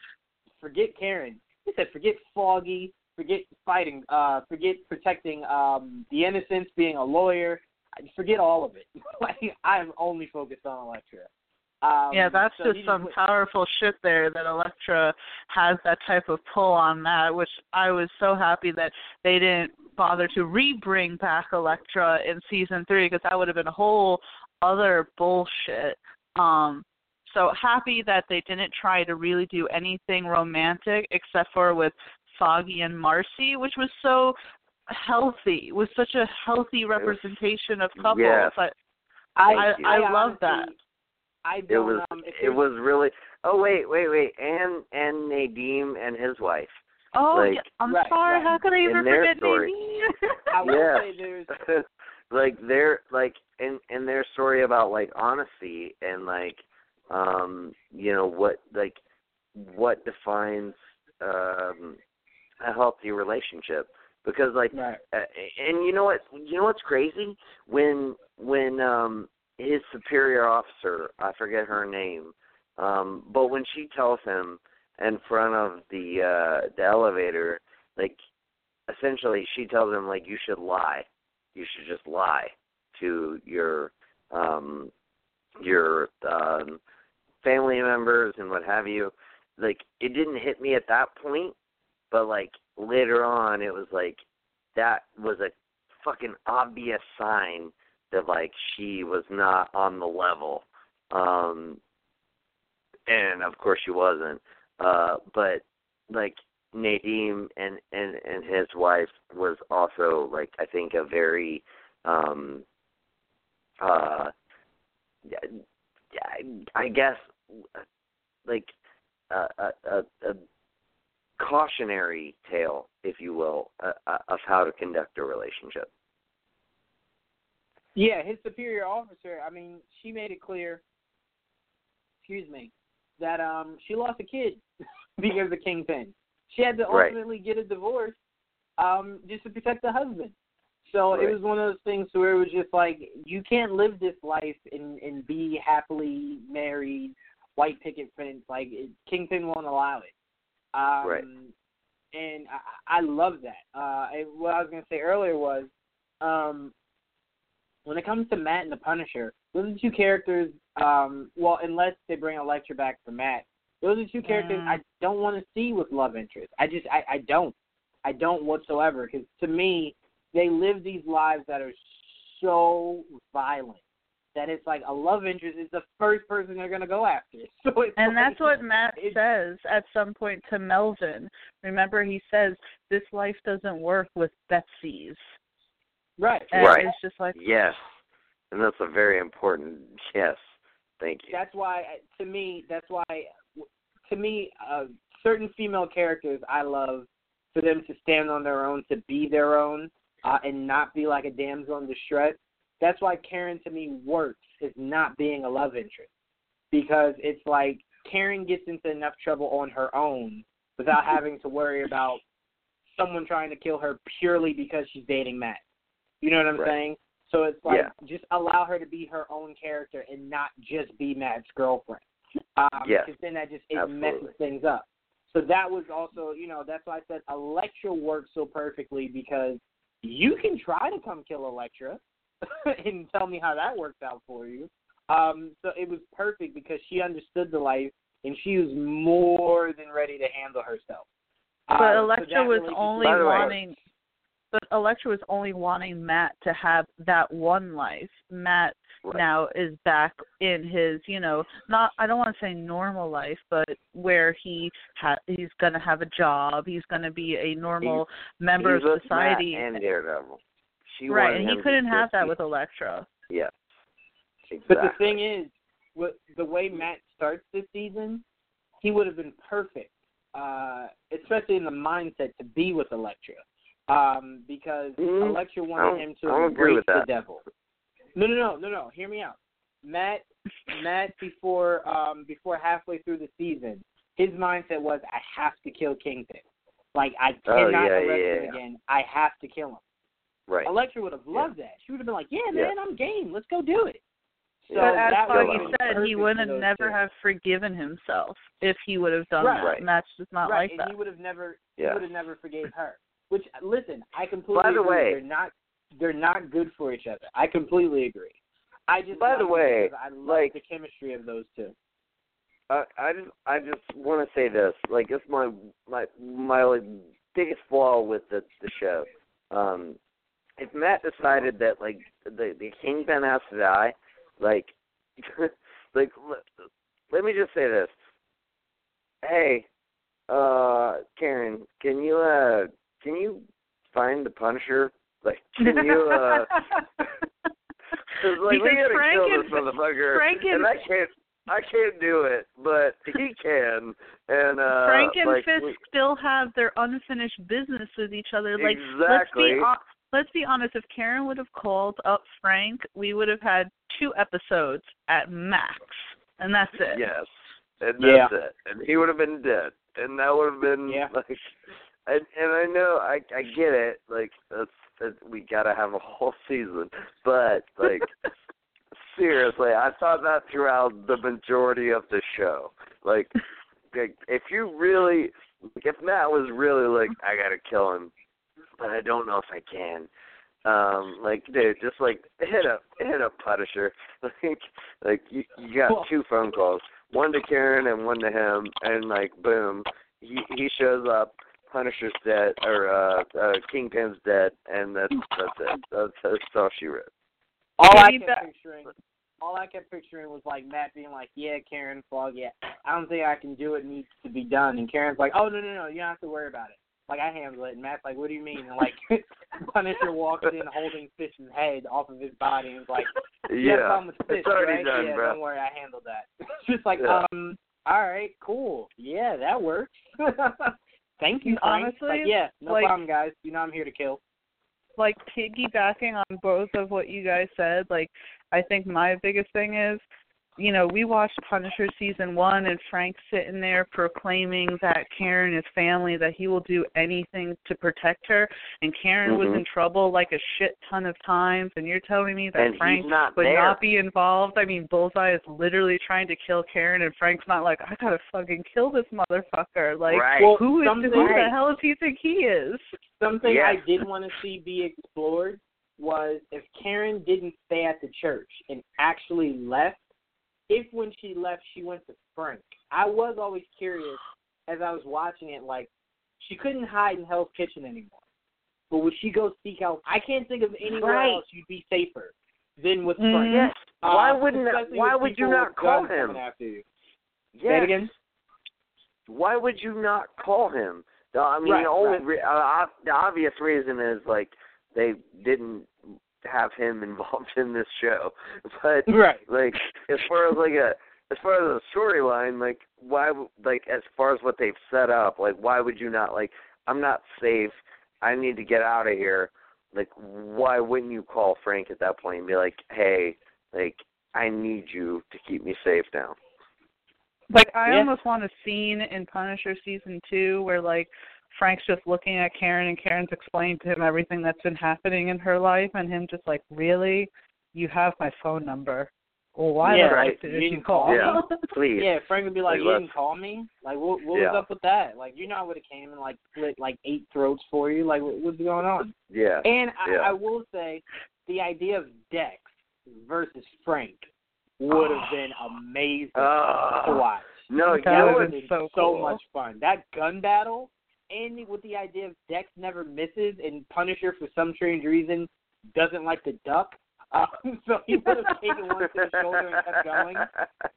"Forget Karen," he said, "Forget Foggy, forget fighting, uh, forget protecting um, the innocents, being a lawyer, forget all of it. like I am only focused on Elektra." Um, yeah, that's so just some went- powerful shit there that Elektra has that type of pull on that, which I was so happy that they didn't bother to re-bring back Elektra in season three because that would have been a whole other bullshit. Um, so happy that they didn't try to really do anything romantic except for with Foggy and Marci, which was so healthy. Was such a healthy representation of couples. Yes. I, I I- I love honestly- that. I it don't. was um, it was really. Oh wait, wait, wait, and and Nadeem and his wife. Oh, Like- yeah, I'm Right, sorry. right. How could I In even forget story. Nadeem? I will yeah. say there's like their like in in their story about like honesty and like um you know what like what defines um a healthy relationship because like right. uh, and you know what you know what's crazy when when um his superior officer i forget her name um but when she tells him in front of the uh the elevator like essentially she tells him like you should lie. You should just lie to your um your um family members and what have you. Like it didn't hit me at that point but like later on it was like that was a fucking obvious sign that like she was not on the level um and of course she wasn't uh but like Nadeem and and and his wife was also like I think a very um uh I, I guess like a a, a, cautionary tale, if you will, uh, uh, of how to conduct a relationship. Yeah, his superior officer. I mean, she made it clear. Excuse me, that um she lost a kid because of Kingpin. She had to Right. ultimately get a divorce um just to protect the husband. So it was one of those things where it was just like you can't live this life and and be happily married, white picket fence. Like it, Kingpin won't allow it. Um, Right. And I, I love that. Uh, what I was gonna say earlier was, um, when it comes to Matt and the Punisher, those are two characters. Um, well, unless they bring Elektra back for Matt, those are two characters Mm. I don't want to see with love interest. I just, I, I don't, I don't whatsoever. Because to me, they live these lives that are so violent that it's like a love interest is the first person they're gonna go after. So it's And like, that's what Matt says at some point to Melvin. Remember, he says, This life doesn't work with Betsy's. Right. And Right. it's just like, Yes, and that's a very important yes. Thank you. that's why to me that's why to me uh, certain female characters I love for them to stand on their own to be their own uh, and not be like a damsel in distress. That's why Karen to me works is not being a love interest because it's like Karen gets into enough trouble on her own without having to worry about someone trying to kill her purely because she's dating Matt. You know what I'm Right. saying? So it's like Yeah. just allow her to be her own character and not just be Matt's girlfriend. Um, Yes. Because then that just it Absolutely. messes things up. So that was also, you know, that's why I said Elektra works so perfectly because you can try to come kill Elektra and tell me how that works out for you. Um, so it was perfect because she understood the life and she was more than ready to handle herself. but Uh, so Elektra that was only By the way- wanting. But Elektra was only wanting Matt to have that one life. Matt Right. now is back in his, you know, not I don't want to say normal life, but where he ha- he's going to have a job, he's going to be a normal member He's of with society. Matt and Daredevil. She right, and he couldn't have that be- with Elektra. Yes. But the thing is, with the way Matt starts this season, he would have been perfect, uh, especially in the mindset to be with Elektra, um, because Mhm. Elektra wanted him I to don't embrace the devil. No, no, no, no, no. Hear me out. Matt, Matt, before um, before halfway through the season, his mindset was, I have to kill Kingpin. Like I Oh, cannot yeah, arrest him yeah. again. I have to kill him. Right. Elektra would have loved that. She would have been like, "Yeah, Yeah. man, I'm game. Let's go do it." So but as that Foggy was said, he would have never two. have forgiven himself if he would have done Right. that. Right. And that's just not right, like and that. he would have never, Yeah. he would have never forgave her. Which, listen, I completely By the agree. way- they're not, they're not good for each other. I completely agree. I just, By the way, I love like- the chemistry of those two. I I just I just want to say this. Like it's my my my like, biggest flaw with the the show. Um, if Matt decided that like the the kingpin has to die, like like let, let me just say this. Hey, uh, Karen, can you uh can you find the Punisher? Like, can you uh? 'cause, like, we Because gotta Frank kill this motherfucker. Frank and- and I can't I can't do it, but he can. And uh Frank and like, Fisk we- still have their unfinished business with each other. Like let's exactly. be hon- let's be honest. If Karen would have called up Frank, we would have had two episodes at max, and that's it. Yes, and Yeah. that's it. And he would have been dead, and that would have been Yeah. like. And and I know I I get it. Like that's that we gotta have a whole season, but like seriously, I thought that throughout the majority of the show. Like, like if you really, if Matt was really like, I gotta kill him, but I don't know if I can. Um, like, dude, just like hit a hit a Punisher. Like, like you you got Well- two phone calls, one to Karen and one to him, and like, boom, he he shows up. Punisher's dead, or uh, uh Kingpin's dead, and that's that's it. That's, that's all she wrote. All I kept picturing, all I kept picturing was like Matt being like, "Yeah, Karen, Fog, yeah, I don't think I can do it. needs to be done," and Karen's like, "Oh no, no, no, you don't have to worry about it. Like I handle it." And Matt's like, "What do you mean?" And like Punisher walks in holding Fisk's head off of his body and is like, "You have a Yeah, with Fisk, it's already right? done, yeah, bro. don't worry, I handled that." It's just like, Yeah. um, all right, cool, yeah, that works. Thank you, Frank. Honestly, like, yeah, no like- problem, guys. You know I'm here to kill. like piggybacking on both of what you guys said, like I think my biggest thing is, you know, we watched Punisher season one and Frank sitting there proclaiming that Karen is family, that he will do anything to protect her and Karen was Mhm. in trouble like a shit ton of times and you're telling me that and Frank not would there. not be involved. I mean, Bullseye is literally trying to kill Karen, and Frank's not like, I gotta fucking kill this motherfucker. Like, Right. Well, who is who the hell does he think he is? Something Yeah. I did want to see be explored was if Karen didn't stay at the church and actually left, if when she left she went to Frank. I was always curious as I was watching it, like she couldn't hide in Hell's Kitchen anymore. But would she go seek out? I can't think of anywhere Right. else you'd be safer than with. Frank. Yes. Why Uh, wouldn't? especially Why would you not call him? After you. Yes. again. Why would you not call him? I mean, Right, the only right. re- uh, the obvious reason is like they didn't have him involved in this show, but Right. like as far as like a as far as a storyline, like why w- like as far as what they've set up, like why would you not like I'm not safe. I need to get out of here. Like why wouldn't you call Frank at that point and be like, "Hey, like I need you to keep me safe now." Like I Yeah. almost want a scene in Punisher season two where like Frank's just looking at Karen and Karen's explaining to him everything that's been happening in her life and him just like, Really? You have my phone number. Well why Yeah, right. fuck did You you didn't call? call Yeah. Please. Yeah, Frank would be like, Like, "You let's- didn't call me. Like, what, what Yeah. was up with that? Like, you know, I would have came and like split like eight throats for you. Like, what, what's going on?" Yeah. And I, Yeah. I will say, the idea of Dex versus Frank would have been amazing Ah. to watch. No, That you would've been It's so so much fun. That gun battle, and with the idea of Dex never misses, and Punisher for some strange reason doesn't like to duck. Um, so he would have taken one to the shoulder and kept going.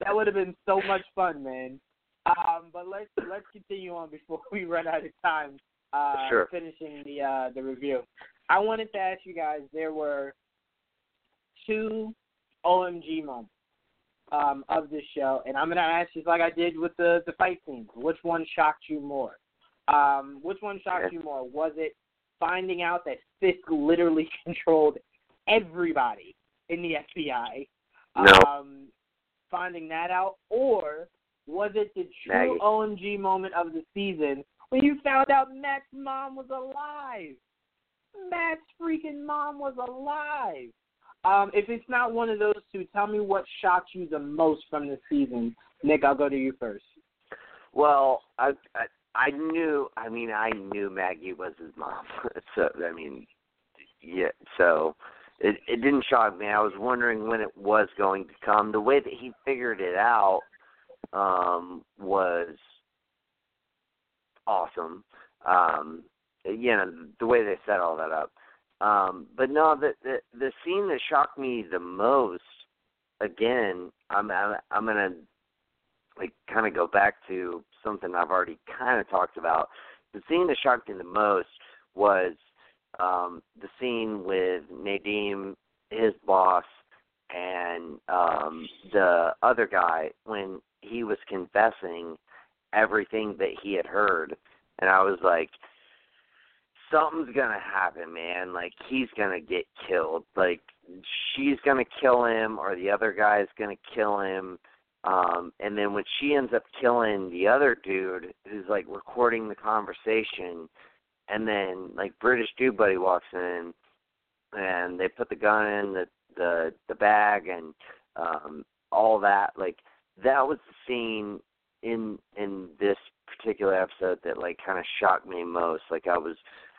That would have been so much fun, man. Um, but let's let's continue on before we run out of time. Uh, Sure. Finishing the uh, the review, I wanted to ask you guys. There were two OMG moments um, of this show, and I'm gonna ask you like I did with the the fight scenes. Which one shocked you more? Um, which one shocked you more? Was it finding out that Fisk literally controlled everybody in the FBI? No. Um, finding that out, or was it the true Maggie. OMG moment of the season when you found out Matt's mom was alive? Matt's freaking mom was alive. Um, if it's not one of those two, tell me what shocked you the most from the season. Nick, I'll go to you first. Well, I, I I knew. I mean, I knew Maggie was his mom. so I mean, yeah. So it it didn't shock me. I was wondering when it was going to come. The way that he figured it out um, was awesome. Um, you know, the way they set all that up. Um, but no, the, the the scene that shocked me the most, again, I'm I'm, I'm gonna like kind of go back to something I've already kind of talked about. The scene that shocked me the most was um, the scene with Nadeem, his boss, and um the other guy when he was confessing everything that he had heard and I was like something's gonna happen, man. Like he's gonna get killed. Like she's gonna kill him or the other guy's gonna kill him. Um and then when she ends up killing the other dude who's like recording the conversation and then like British dude buddy walks in and they put the gun in the the the bag and um all that like that was the scene in in this particular episode that like kind of shocked me most. Like i was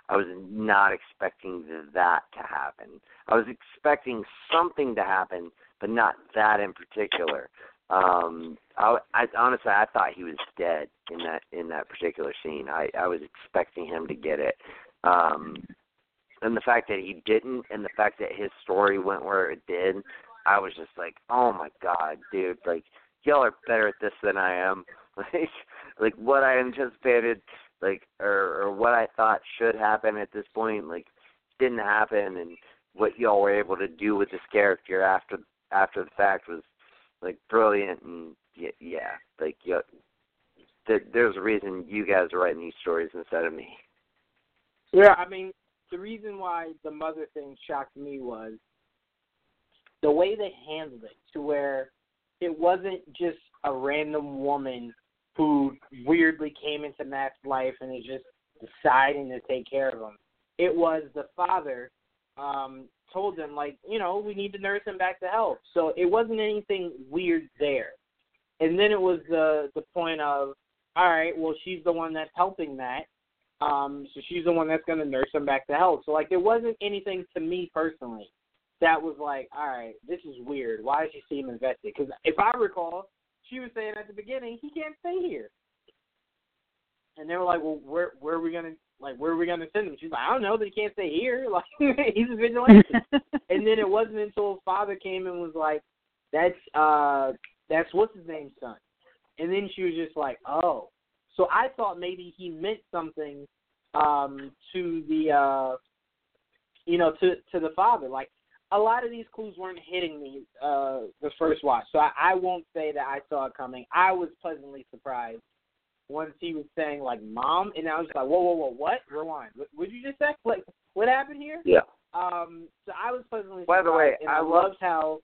i was not expecting that to happen. I was expecting something to happen but not that in particular um i i honestly i thought he was dead in that in that particular scene. I i was expecting him to get it. Um and the fact that he didn't and the fact that his story went where it did i was just like oh my god dude like y'all are better at this than i am. Like like what i anticipated like or or what i thought should happen at this point like didn't happen. And what y'all were able to do with this character after after the fact was like brilliant and yeah, yeah like yeah, th- there's a reason you guys are writing these stories instead of me Yeah, I mean, the reason why the mother thing shocked me was the way they handled it, to where it wasn't just a random woman who weirdly came into Matt's life and is just deciding to take care of him. It was the father um told them like, you know, we need to nurse him back to health. So it wasn't anything weird there. And then it was the the point of, all right, well she's the one that's helping Matt. Um, so she's the one that's gonna nurse him back to health. So like there wasn't anything to me personally that was like, all right, this is weird. Why does she seem invested? Because if I recall, she was saying at the beginning he can't stay here, and they were like, well, where where are we gonna like where are we gonna send him? She's like, I don't know, he can't stay here. Like he's a vigilante. and then it wasn't until his father came and was like, that's uh that's what's his name's son. And then she was just like, oh. So I thought maybe he meant something um to the uh you know to to the father like a lot of these clues weren't hitting me uh the first watch so I, I won't say that i saw it coming i was pleasantly surprised once he was saying like mom and i was just like whoa whoa whoa what? Rewind. What would you just say? Like what happened here? Yeah. Um so i was pleasantly By the way, and I i, love- loved how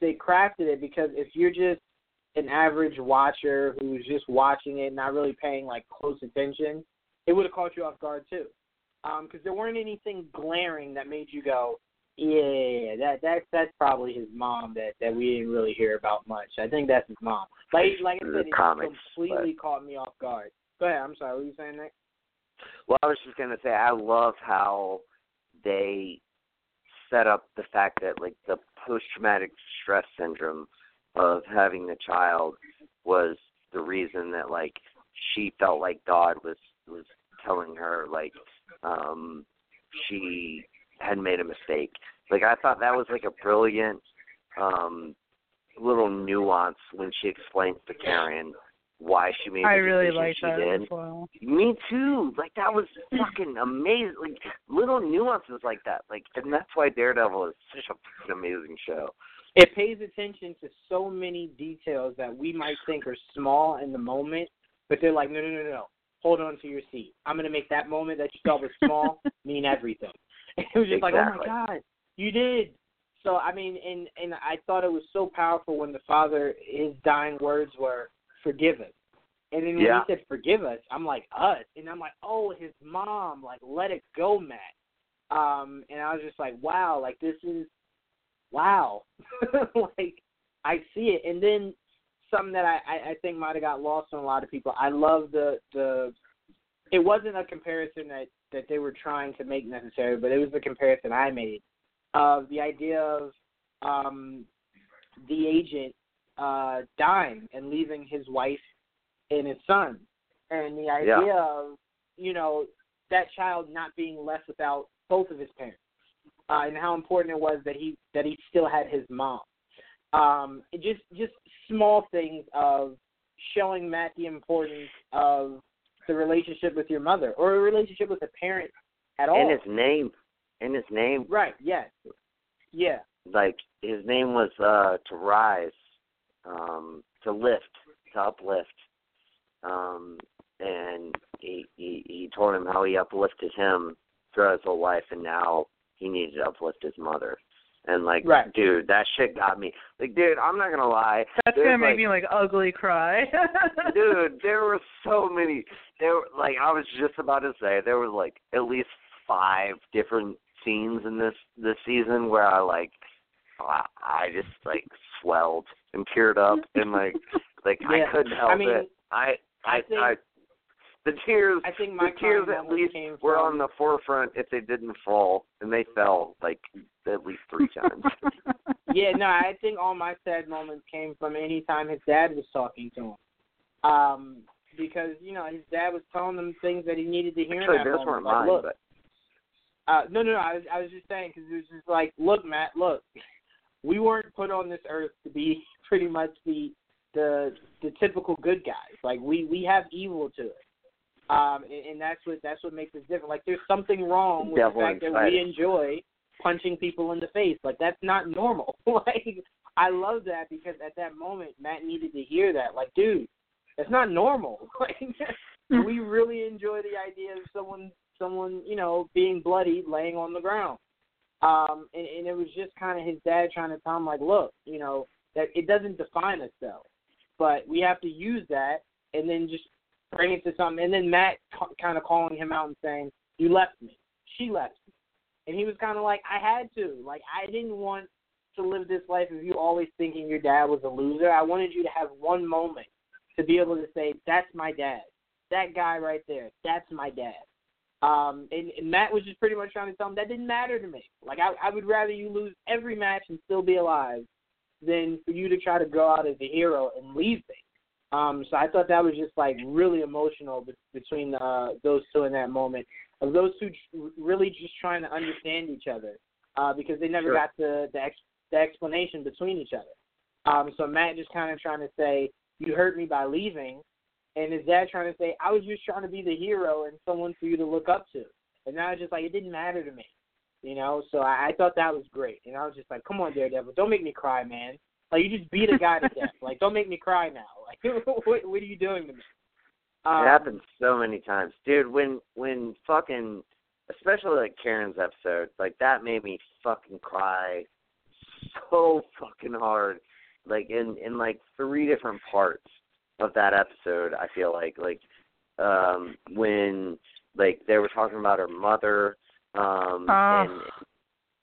they crafted it because if you're just an average watcher who's just watching it not really paying like close attention it would have caught you off guard too. Because there weren't anything glaring that made you go, yeah, that that that's probably his mom that that we didn't really hear about much. I think that's his mom. Like like I said, it comics, completely caught me off guard. Go ahead. I'm sorry. What were you saying, Nick? Well, I was just gonna say I love how they set up the fact that like the post traumatic stress syndrome of having the child was the reason that like she felt like God was was telling her like um she had made a mistake. Like I thought that was like a brilliant um little nuance when she explains to Karen why she made the I really decision like she that did. as well. Me too. Like that was fucking amazing. Like little nuances like that. Like and that's why Daredevil is such a fucking amazing show. It pays attention to so many details that we might think are small in the moment, but they're like, no, no, no, no. Hold on to your seat. I'm gonna make that moment that you thought was small mean everything. It was just like, oh my god, you did. So I mean, and and I thought it was so powerful when the father, his dying words were, "Forgive us." And then when Yeah. he said, "Forgive us," I'm like, "Us," and I'm like, "Oh, his mom, like, let it go, Matt." Um, and I was just like, "Wow, like this is, wow." like I see it, and then something that I I, I think might have got lost on a lot of people. I love the the. It wasn't a comparison that that they were trying to make necessary, but it was the comparison I made of the idea of um the agent uh dying and leaving his wife and his son, and the idea Yeah. of you know that child not being left without both of his parents, uh, and how important it was that he that he still had his mom. Um, just just small things of showing Matt the importance of the relationship with your mother or a relationship with a parent at all. And his name. And his name. Right. Yes. Yeah. like his name was uh to rise, um, to lift, to uplift. Um and he he he told him how he uplifted him throughout his whole life and now he needed to uplift his mother. And like, right. dude, that shit got me. Like, dude, I'm not gonna lie. That's There's gonna make like, me like ugly cry. dude, there were so many. There, were, like, I was just about to say, there was like at least five different scenes in this this season where I like, I, I just like swelled and teared up and like, like Yeah. I couldn't help I mean, it. I, I, I think- I, the tears. I think my the tears at least were from, on the forefront if they didn't fall, and they fell like at least three times. yeah, no, I think all my sad moments came from any time his dad was talking to him. Um, because you know his dad was telling him things that he needed to hear Actually, in that those moment. weren't Like, mine, look, but uh, no, no, no. I was, I was just saying because it was just like, look, Matt, look, we weren't put on this earth to be pretty much the the the typical good guys. Like we we have evil to it. Um, and, and that's what that's what makes us different. Like there's something wrong with Devil the fact that we enjoy punching people in the face. Like that's not normal. like I love that because at that moment Matt needed to hear that. Like, dude, that's not normal. Like we really enjoy the idea of someone someone, you know, being bloody laying on the ground. Um, and, and it was just kind of his dad trying to tell him like, look, you know, that it doesn't define us though, but we have to use that and then just bring it to something. And then Matt c- kind of calling him out and saying, "You left me. She left me," and he was kind of like, "I had to. Like, I didn't want to live this life of you always thinking your dad was a loser. I wanted you to have one moment to be able to say, "That's my dad. That guy right there. That's my dad." Um, and, and Matt was just pretty much trying to tell him that didn't matter to me. Like, I, I would rather you lose every match and still be alive than for you to try to go out as a hero and leave me. Um, so I thought that was just like really emotional be- between uh, those two in that moment of those two really just trying to understand each other uh, because they never Sure. got the the, ex- the explanation between each other. Um, so Matt just kind of trying to say you hurt me by leaving, and his dad trying to say I was just trying to be the hero and someone for you to look up to, and now it's just like it didn't matter to me, you know. So I, I thought that was great, and I was just like, come on, Daredevil, don't make me cry, man. Like you just beat a guy to death. Like don't make me cry now. Like what what are you doing to me? Um, it happens so many times, dude. When when fucking, especially like Karen's episode, like that made me fucking cry so fucking hard. Like in in like three different parts of that episode, I feel like like um when like they were talking about her mother, um Oh. and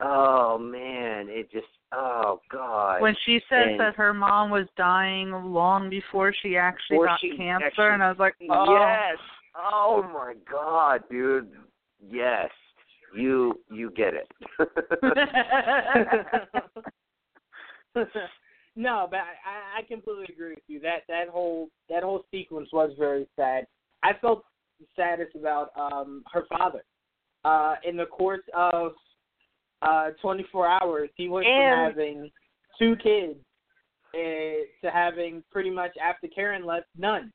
oh man, it just oh god. when she said And- that her mom was dying long before she actually Before got she cancer, actually- and I was like, oh. Yes. Oh my god, dude. Yes. You you get it. no, but I, I completely agree with you. That that whole that whole sequence was very sad. I felt saddest about um her father. Uh in the course of uh 24 hours, he went And- from having two kids uh, to having pretty much after Karen left none.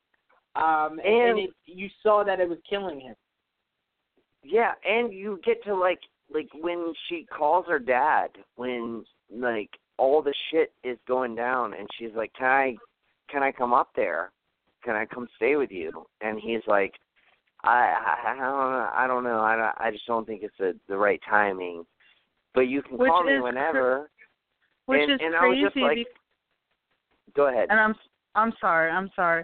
Um and, and it, you saw that it was killing him. yeah, and you get to like like when she calls her dad when like all the shit is going down and she's like, Can I can I come up there? Can I come stay with you? And he's like I I, I don't know I don't know. I don't, I just don't think it's the the right timing. But you can Which call me is cr- whenever. Which and, is and I was crazy just like, be- Go ahead. and I'm I'm sorry, I'm sorry.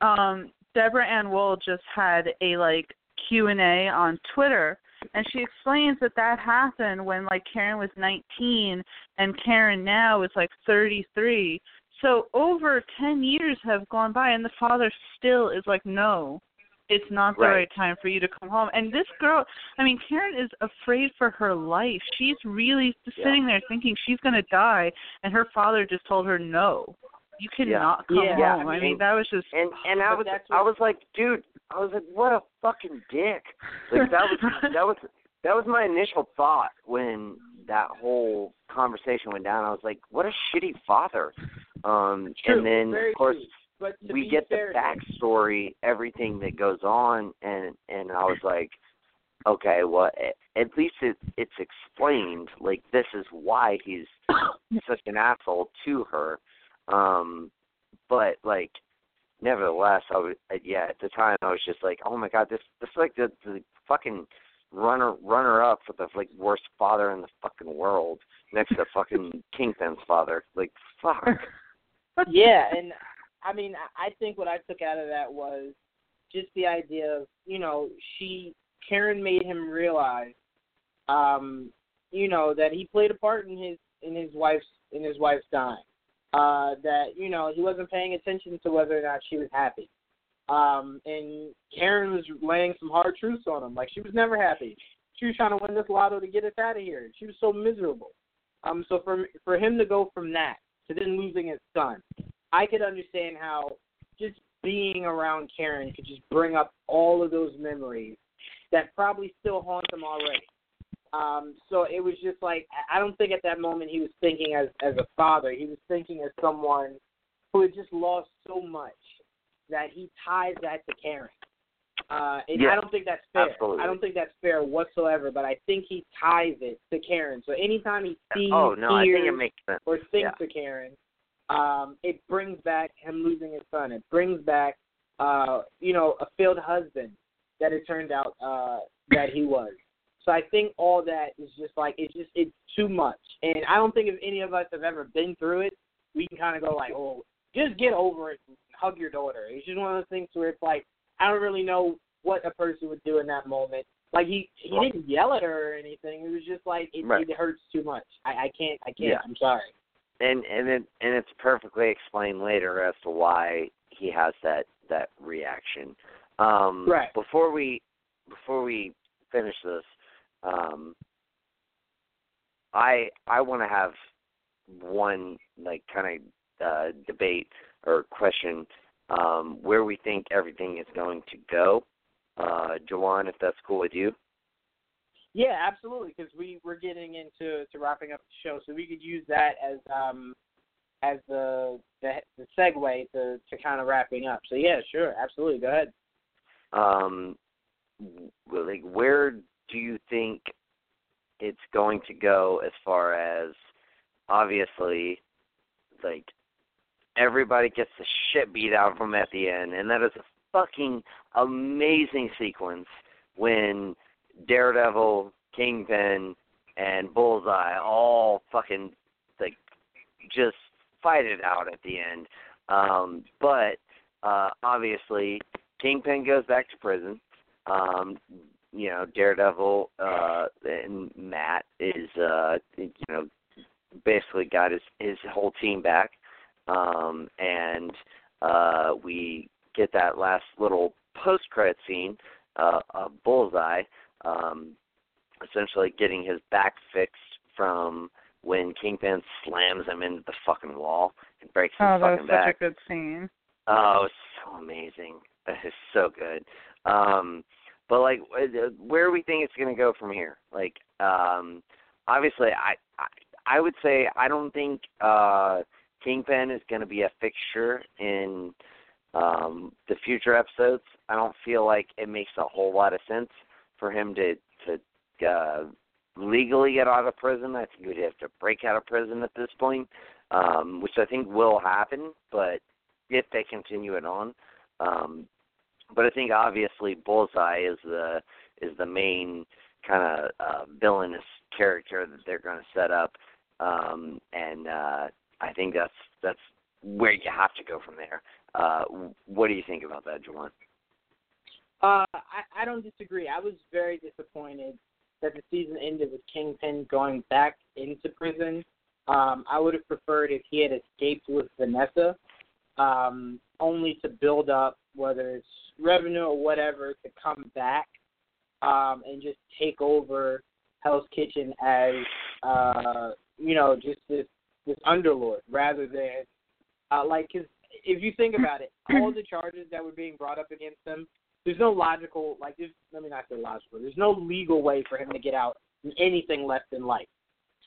Um, Deborah Ann Woll just had a like Q and A on Twitter, and she explains that that happened when like Karen was 19 and Karen now is like 33. So over 10 years have gone by, and the father still is like, no, it's not the Right. right time for you to come home. And this girl, I mean, Karen is afraid for her life. She's really Yeah. sitting there thinking she's going to die, and her father just told her, no, you cannot come Yeah. home. Yeah, I mean, and- that was just. And and I was that's I was like, dude, I was like, what a fucking dick. Like that was that was that was my initial thought when that whole conversation went down. I was like, what a shitty father. Um True, and then very of course true. But to we be get fair, the backstory, everything that goes on and and I was like okay, well, at least it, it's explained. Like this is why he's such an asshole to her. Um, but like, nevertheless, I was yeah. At the time, I was just like, oh my god, this this is like the the fucking runner runner up for the like worst father in the fucking world next to fucking Kingpin's father. Like fuck. yeah, and I mean, I think what I took out of that was just the idea of you know she Karen made him realize, um, you know, that he played a part in his in his wife's in his wife's dying. Uh, that you know he wasn't paying attention to whether or not she was happy. Um, and Karen was laying some hard truths on him. Like she was never happy. She was trying to win this lotto to get us out of here. She was so miserable. Um, so for for him to go from that to then losing his son, I could understand how just being around Karen could just bring up all of those memories that probably still haunt him already. Um, so it was just like I don't think at that moment he was thinking as as a father. He was thinking as someone who had just lost so much that he ties that to Karen. Uh, and yeah, I don't think that's fair. Absolutely. I don't think that's fair whatsoever. But I think he ties it to Karen. So anytime he sees, oh no, hears, I think it makes sense. or thinks yeah. of Karen, um, it brings back him losing his son. It brings back, uh, you know, a failed husband that it turned out uh, that he was. So I think all that is just like it's just it's too much. And I don't think if any of us have ever been through it, we can kind of go like, oh, just get over it and hug your daughter. It's just one of those things where it's like I don't really know what a person would do in that moment. Like he he didn't yell at her or anything. It was just like it, right. it hurts too much. I I can't I can't. Yeah. I'm sorry. And and it and it's perfectly explained later as to why he has that that reaction. Um, right. Before we before we finish this, um, I I want to have one like kind of uh, debate or question um, where we think everything is going to go. Uh, Jawan, if that's cool with you. Yeah, absolutely. Because we we're getting into to wrapping up the show, so we could use that as um as the the, the segue to to kind of wrapping up. So yeah, sure, absolutely. Go ahead. Um, like where do you think it's going to go as far as obviously like everybody gets the shit beat out of them at the end and that is a fucking amazing sequence when Daredevil, Kingpin, and Bullseye all fucking like just fight it out at the end. Um, but uh, obviously, Kingpin goes back to prison. Um, you know, Daredevil uh, and Matt is uh, you know basically got his his whole team back, um, and uh, we get that last little post credit scene uh, of Bullseye um, essentially getting his back fixed from when Kingpin slams him into the fucking wall and breaks his fucking back. oh, that was back. such a good scene. Oh, it's so amazing. It's so good. Um, but like, where do we think it's going to go from here? Like, um, obviously, I, I I would say I don't think uh, Kingpin is going to be a fixture in um, the future episodes. I don't feel like it makes a whole lot of sense for him to to uh, legally get out of prison. I think he would have to break out of prison at this point, um, which I think will happen. But if they continue it on, um, but I think obviously Bullseye is the is the main kind of uh, villainous character that they're going to set up, um, and uh, I think that's that's where you have to go from there. Uh, what do you think about that, Juwan? Uh, I, I don't disagree. I was very disappointed that the season ended with Kingpin going back into prison. Um, I would have preferred if he had escaped with Vanessa, um, only to build up whether it's revenue or whatever to come back um, and just take over Hell's Kitchen as uh, you know just this this underlord rather than uh, like because if you think about it, all the charges that were being brought up against him there's no logical like there's let me not say logical. There's no legal way for him to get out in anything less than life.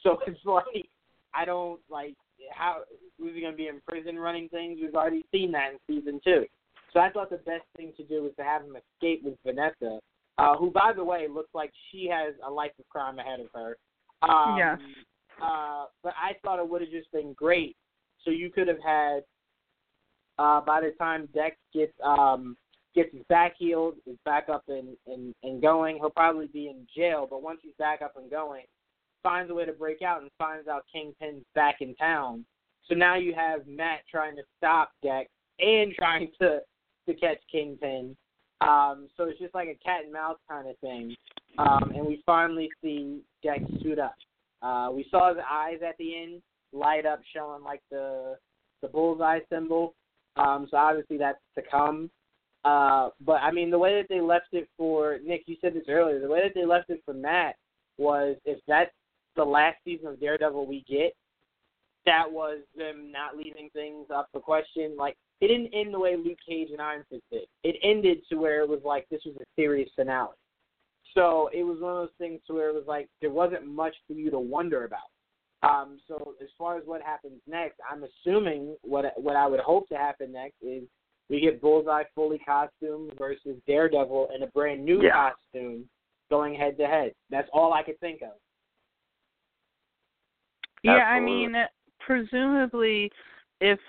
So it's like I don't like how was he gonna be in prison running things? We've already seen that in season two. So I thought the best thing to do was to have him escape with Vanessa uh, who, by the way, looks like she has a life of crime ahead of her. Um, yes. Uh, but I thought it would have just been great. So you could have had, uh, by the time Dex gets um, gets his back healed, is back up and, and, and going, he'll probably be in jail. But once he's back up and going, finds a way to break out and finds out Kingpin's back in town. So now you have Matt trying to stop Dex and trying to to catch Kingpin. Um, so it's just like a cat and mouse kind of thing. Um, and we finally see Dex suit up. Uh, we saw the eyes at the end light up, showing like the the bullseye symbol. Um, so obviously that's to come. Uh, but I mean, the way that they left it for Nick, you said this earlier. The way that they left it for Matt was if that's the last season of Daredevil we get, that was them not leaving things up for question. Like it didn't end the way Luke Cage and Iron Fist did. It ended to where it was like this was a series finale. So it was one of those things to where it was like there wasn't much for you to wonder about. Um, so as far as what happens next, I'm assuming what what I would hope to happen next is we get Bullseye fully costumed versus Daredevil in a brand new Yeah. costume going head to head. That's all I could think of. Yeah, I Absolutely. mean, presumably, if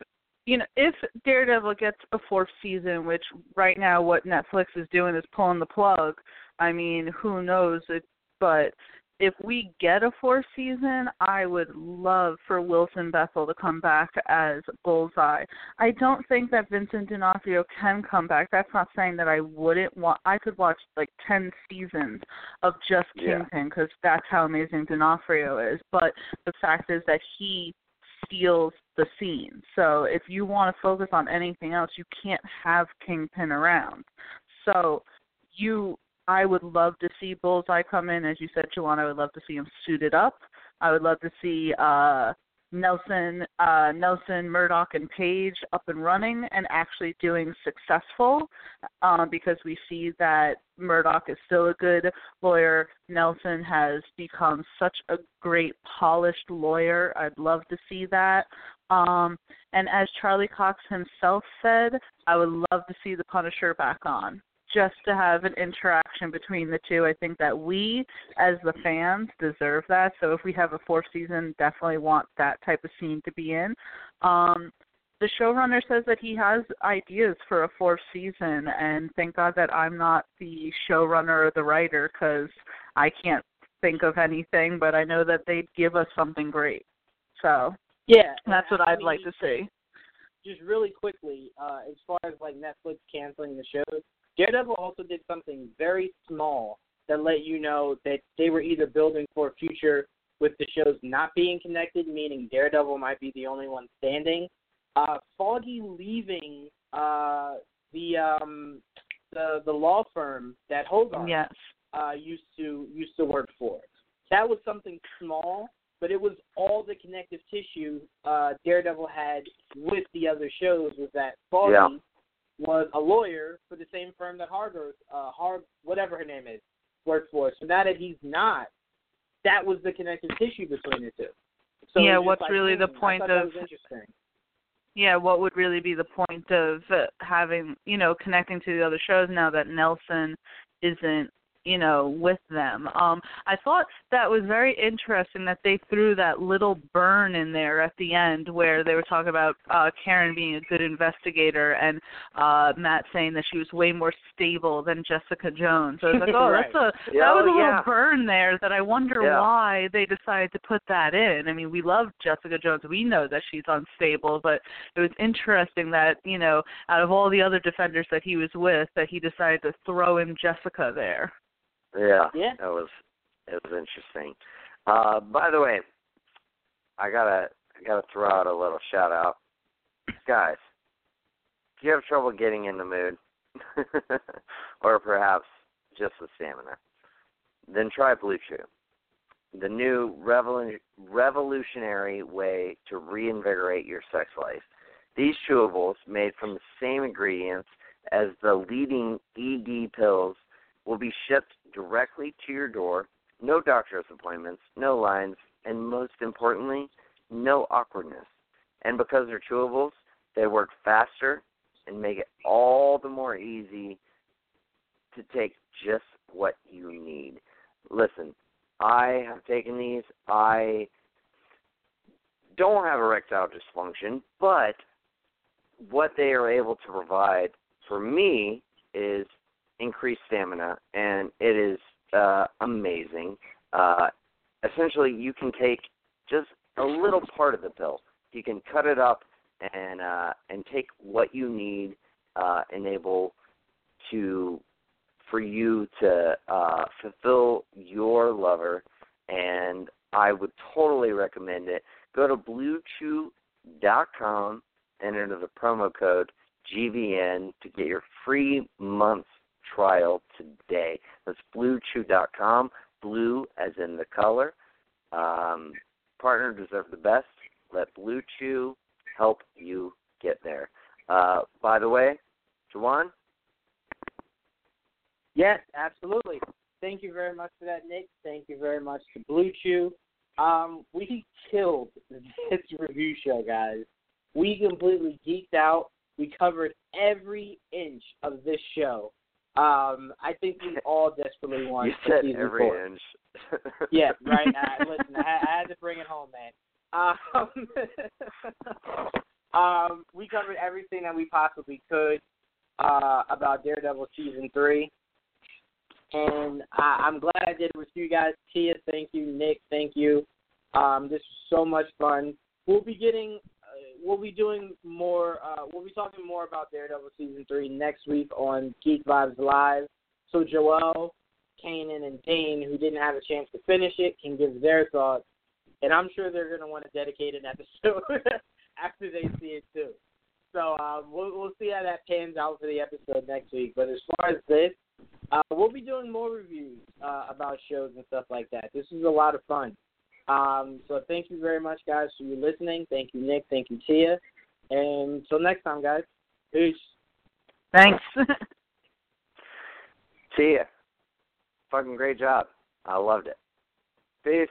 you know, if Daredevil gets a fourth season, which right now what Netflix is doing is pulling the plug. I mean, who knows? It, but if we get a fourth season, I would love for Wilson Bethel to come back as Bullseye. I don't think that Vincent D'Onofrio can come back. That's not saying that I wouldn't want. I could watch like ten seasons of just Yeah. Kingpin because that's how amazing D'Onofrio is. But the fact is that he steals the scene. So if you want to focus on anything else, you can't have Kingpin around. So you I would love to see Bullseye come in, as you said, Joanna, I would love to see him suited up. I would love to see uh Nelson, uh, Nelson, Murdoch, and Page up and running and actually doing successful, um, because we see that Murdoch is still a good lawyer. Nelson has become such a great, polished lawyer. I'd love to see that. Um, and as Charlie Cox himself said, I would love to see the Punisher back on just to have an interaction between the two. I think that we, as the fans, deserve that. So if we have a fourth season, definitely want that type of scene to be in. Um, the showrunner says that he has ideas for a fourth season, and thank God that I'm not the showrunner or the writer because I can't think of anything. But I know that they'd give us something great. So Yeah, that's what I I'd like to see. just really quickly, uh, as far as like Netflix canceling the shows, Daredevil also did something very small that let you know that they were either building for a future with the shows not being connected, meaning Daredevil might be the only one standing. Uh, Foggy leaving uh, the um, the the law firm that Hogarth Yes. uh, used to used to work for. That was something small, but it was all the connective tissue uh, Daredevil had with the other shows. Was that Foggy Yeah. Was a lawyer for the same firm that Hargrove, uh, Har whatever her name is, worked for. So now that he's not, that was the connective tissue between the two. So Yeah, what's like, really the hmm, I point of- yeah, what would really be the point of uh, having, you know, connecting to the other shows now that Nelson isn't, you know, with them? Um, I thought that was very interesting that they threw that little burn in there at the end where they were talking about uh, Karen being a good investigator and uh, Matt saying that she was way more stable than Jessica Jones. So I was like, oh, Right. that's a Yeah, that was a little yeah. burn there that I wonder Yeah. why they decided to put that in. I mean, we love Jessica Jones. We know that she's unstable, but it was interesting that, you know, out of all the other defenders that he was with, that he decided to throw in Jessica there. Yeah, Yeah. that was it was interesting. Uh, by the way, I gotta I gotta throw out a little shout out, guys. If you have trouble getting in the mood, or perhaps just the stamina, then try Blue Chew, the new revolu- revolutionary way to reinvigorate your sex life. These chewables, made from the same ingredients as the leading ED pills, will be shipped directly to your door. No doctor's appointments, no lines, and most importantly, no awkwardness. And because they're chewables, they work faster and make it all the more easy to take just what you need. Listen, I have taken these. I don't have erectile dysfunction, but what they are able to provide for me is increased stamina, and it is uh, amazing. Uh, essentially, you can take just a little part of the pill. You can cut it up and uh, and take what you need, uh, enable to for you to uh, fulfill your lover, and I would totally recommend it. Go to BlueChew.com enter the promo code GVN to get your free month trial today. That's BlueChew.com. Blue as in the color. Um, partner deserve the best. Let Blue Chew help you get there. Uh, by the way, Jawan, Yes, absolutely. Thank you very much for that, Nick. Thank you very much to Blue Chew. Um, we killed this review show, guys. We completely geeked out. We covered every inch of this show. Um, I think we all desperately want you said season every four. inch. Yeah, right. Uh, listen, I, I had to bring it home, man. Um, um, we covered everything that we possibly could uh, about Daredevil season three, and I, I'm glad I did it with you guys. Tia, thank you. Nick, thank you. Um, this was so much fun. We'll be getting, we'll be doing more. Uh, we'll be talking more about Daredevil season three next week on Geek Vibes Live. So Joel, Kanan, and Dane, who didn't have a chance to finish it, can give their thoughts, and I'm sure they're going to want to dedicate an episode after they see it too. So uh, we'll we'll see how that pans out for the episode next week. But as far as this, uh, we'll be doing more reviews uh, about shows and stuff like that. This is a lot of fun. Um, so thank you very much, guys, for you listening. Thank you, Nick. Thank you, Tia. And until next time, guys. Peace. Thanks. See ya. Fucking great job. I loved it. Peace.